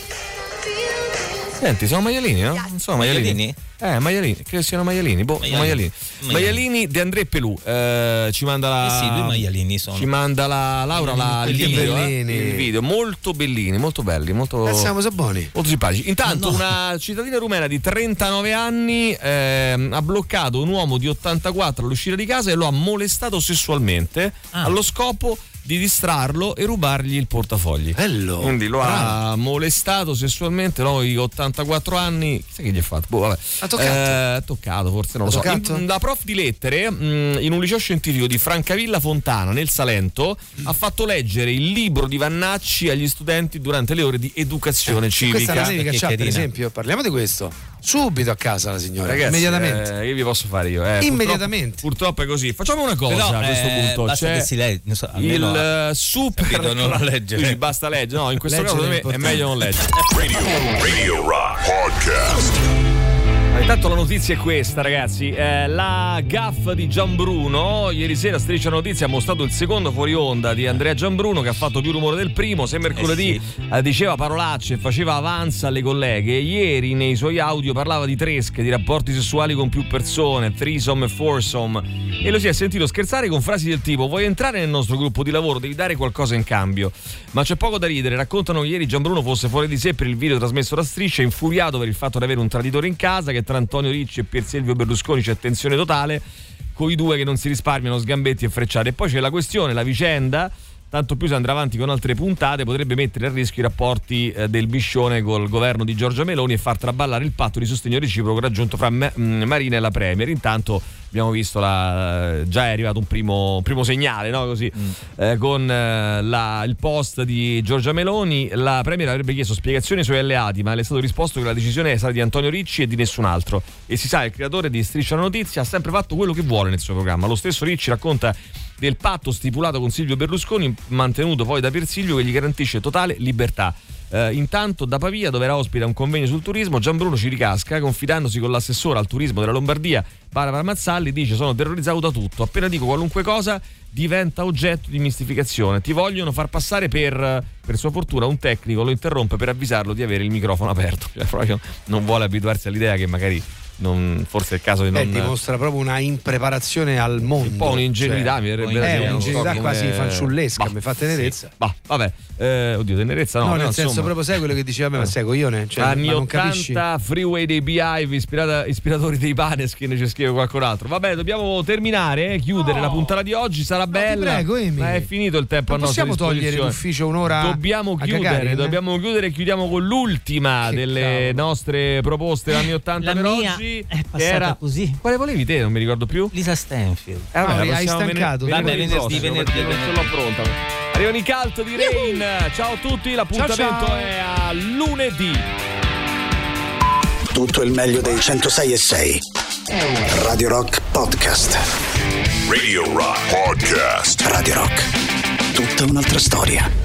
Senti, sono maialini, no? Non sono maialini. Maialini? Eh, maialini, credo siano maialini. Boh, sono Maialini. maialini. Maialini di André Pelù. Eh, ci manda la. Eh sì, due maialini sono. Ci manda la Laura la, il, Bellini. video, eh? Il video. Molto bellini, molto belli, molto. Eh, siamo so buoni. Molto simpatici. Intanto, No, una cittadina rumena di 39 anni ehm, ha bloccato un uomo di 84 all'uscita di casa e lo ha molestato sessualmente Ah. allo scopo di distrarlo e rubargli il portafogli. Bello. Quindi lo ha molestato sessualmente, l'uomo di 84 anni, chissà che gli ha fatto? Boh, vabbè. Ha toccato? Eh, ha toccato, forse non lo Ha so. toccato? In- da prof di lettere, mh, in un liceo scientifico di Francavilla Fontana, nel Salento, ha fatto leggere il libro di Vannacci agli studenti durante le ore di educazione civica. Questa è la civica che c'ha, per esempio, parliamo di questo. Subito a casa la signora, Ragazzi, immediatamente. eh, io vi posso fare io. eh, Immediatamente. Purtroppo, purtroppo è così. Facciamo una cosa Però, a questo eh, punto. basta C'è che si legge, non so, il eh, super. capito, non lo *laughs* legge. Dici, basta leggere. No, in questo caso Leggere secondo è me è meglio non leggere. Radio, Radio Rock Podcast. Intanto la notizia è questa, ragazzi. Eh, la gaff di Gianbruno. Ieri sera Striscia Notizia ha mostrato il secondo fuori onda di Andrea Gianbruno che ha fatto più rumore del primo. Se mercoledì eh, diceva parolacce e faceva avanza alle colleghe, ieri nei suoi audio parlava di tresche, di rapporti sessuali con più persone, threesome e foursome. E lo si è sentito scherzare con frasi del tipo: Vuoi entrare nel nostro gruppo di lavoro? Devi dare qualcosa in cambio. Ma c'è poco da ridere. Raccontano che ieri Gianbruno fosse fuori di sé per il video trasmesso da Striscia, infuriato per il fatto di avere un traditore in casa, che tra Antonio Ricci e Pier Silvio Berlusconi c'è tensione totale, con i due che non si risparmiano sgambetti e frecciate. E poi c'è la questione, la vicenda. Tanto più se andrà avanti con altre puntate, potrebbe mettere a rischio i rapporti eh, del Biscione col governo di Giorgia Meloni e far traballare il patto di sostegno reciproco raggiunto fra Me- mh, Marina e la Premier. Intanto abbiamo visto la, già è arrivato un primo, un primo segnale no? Così, eh, con eh, la- il post di Giorgia Meloni la Premier avrebbe chiesto spiegazioni ai suoi alleati ma le è stato risposto che la decisione è stata di Antonio Ricci e di nessun altro e si sa il creatore di Striscia la Notizia ha sempre fatto quello che vuole nel suo programma lo stesso Ricci racconta del patto stipulato con Silvio Berlusconi mantenuto poi da Persilio che gli garantisce totale libertà. Eh, intanto da Pavia, dove era ospite a un convegno sul turismo, Gianbruno ci ricasca, confidandosi con l'assessore al turismo della Lombardia, Barbara Mazzalli, dice sono terrorizzato da tutto, appena dico qualunque cosa diventa oggetto di mistificazione, ti vogliono far passare per, per sua fortuna un tecnico, lo interrompe per avvisarlo di avere il microfono aperto, *laughs* cioè proprio non vuole abituarsi all'idea che magari non, forse è il caso di Eh, non... dimostra proprio una impreparazione al mondo. un po' un'ingenuità, mi verrebbe da dire, un'ingenuità come- quasi fanciullesca, mi fa tenerezza. Bah, vabbè, eh, oddio, tenerezza no. No, nel senso insomma. proprio sai quello che diceva ma sei coglione? Cioè, Anni ma non 80, capisci? Freeway dei Beehive, ispirata- ispiratori dei Paneskin, ci scrive qualcun altro. Vabbè, dobbiamo terminare, eh, chiudere la puntata di oggi, sarà bella. prego, ma è finito il tempo Non a nostra possiamo togliere l'ufficio un'ora Dobbiamo a chiudere, Gagarin? dobbiamo chiudere e chiudiamo con l'ultima Che delle cavolo. nostre proposte anni 80 La per mia oggi. È passata era così. Quale volevi te? Non mi ricordo più. Lisa Stanfield. Eh, Mauri, la hai stancato? venerdì Vabbè, venerdì, venerdì, perché non ce l'ho pronta. Arrivano i cult di Rain. Ciao a tutti, l'appuntamento ciao. è a lunedì. tutto il meglio dei 106 e 6. Radio Rock Podcast. Radio Rock Podcast. Radio Rock. Tutta un'altra storia.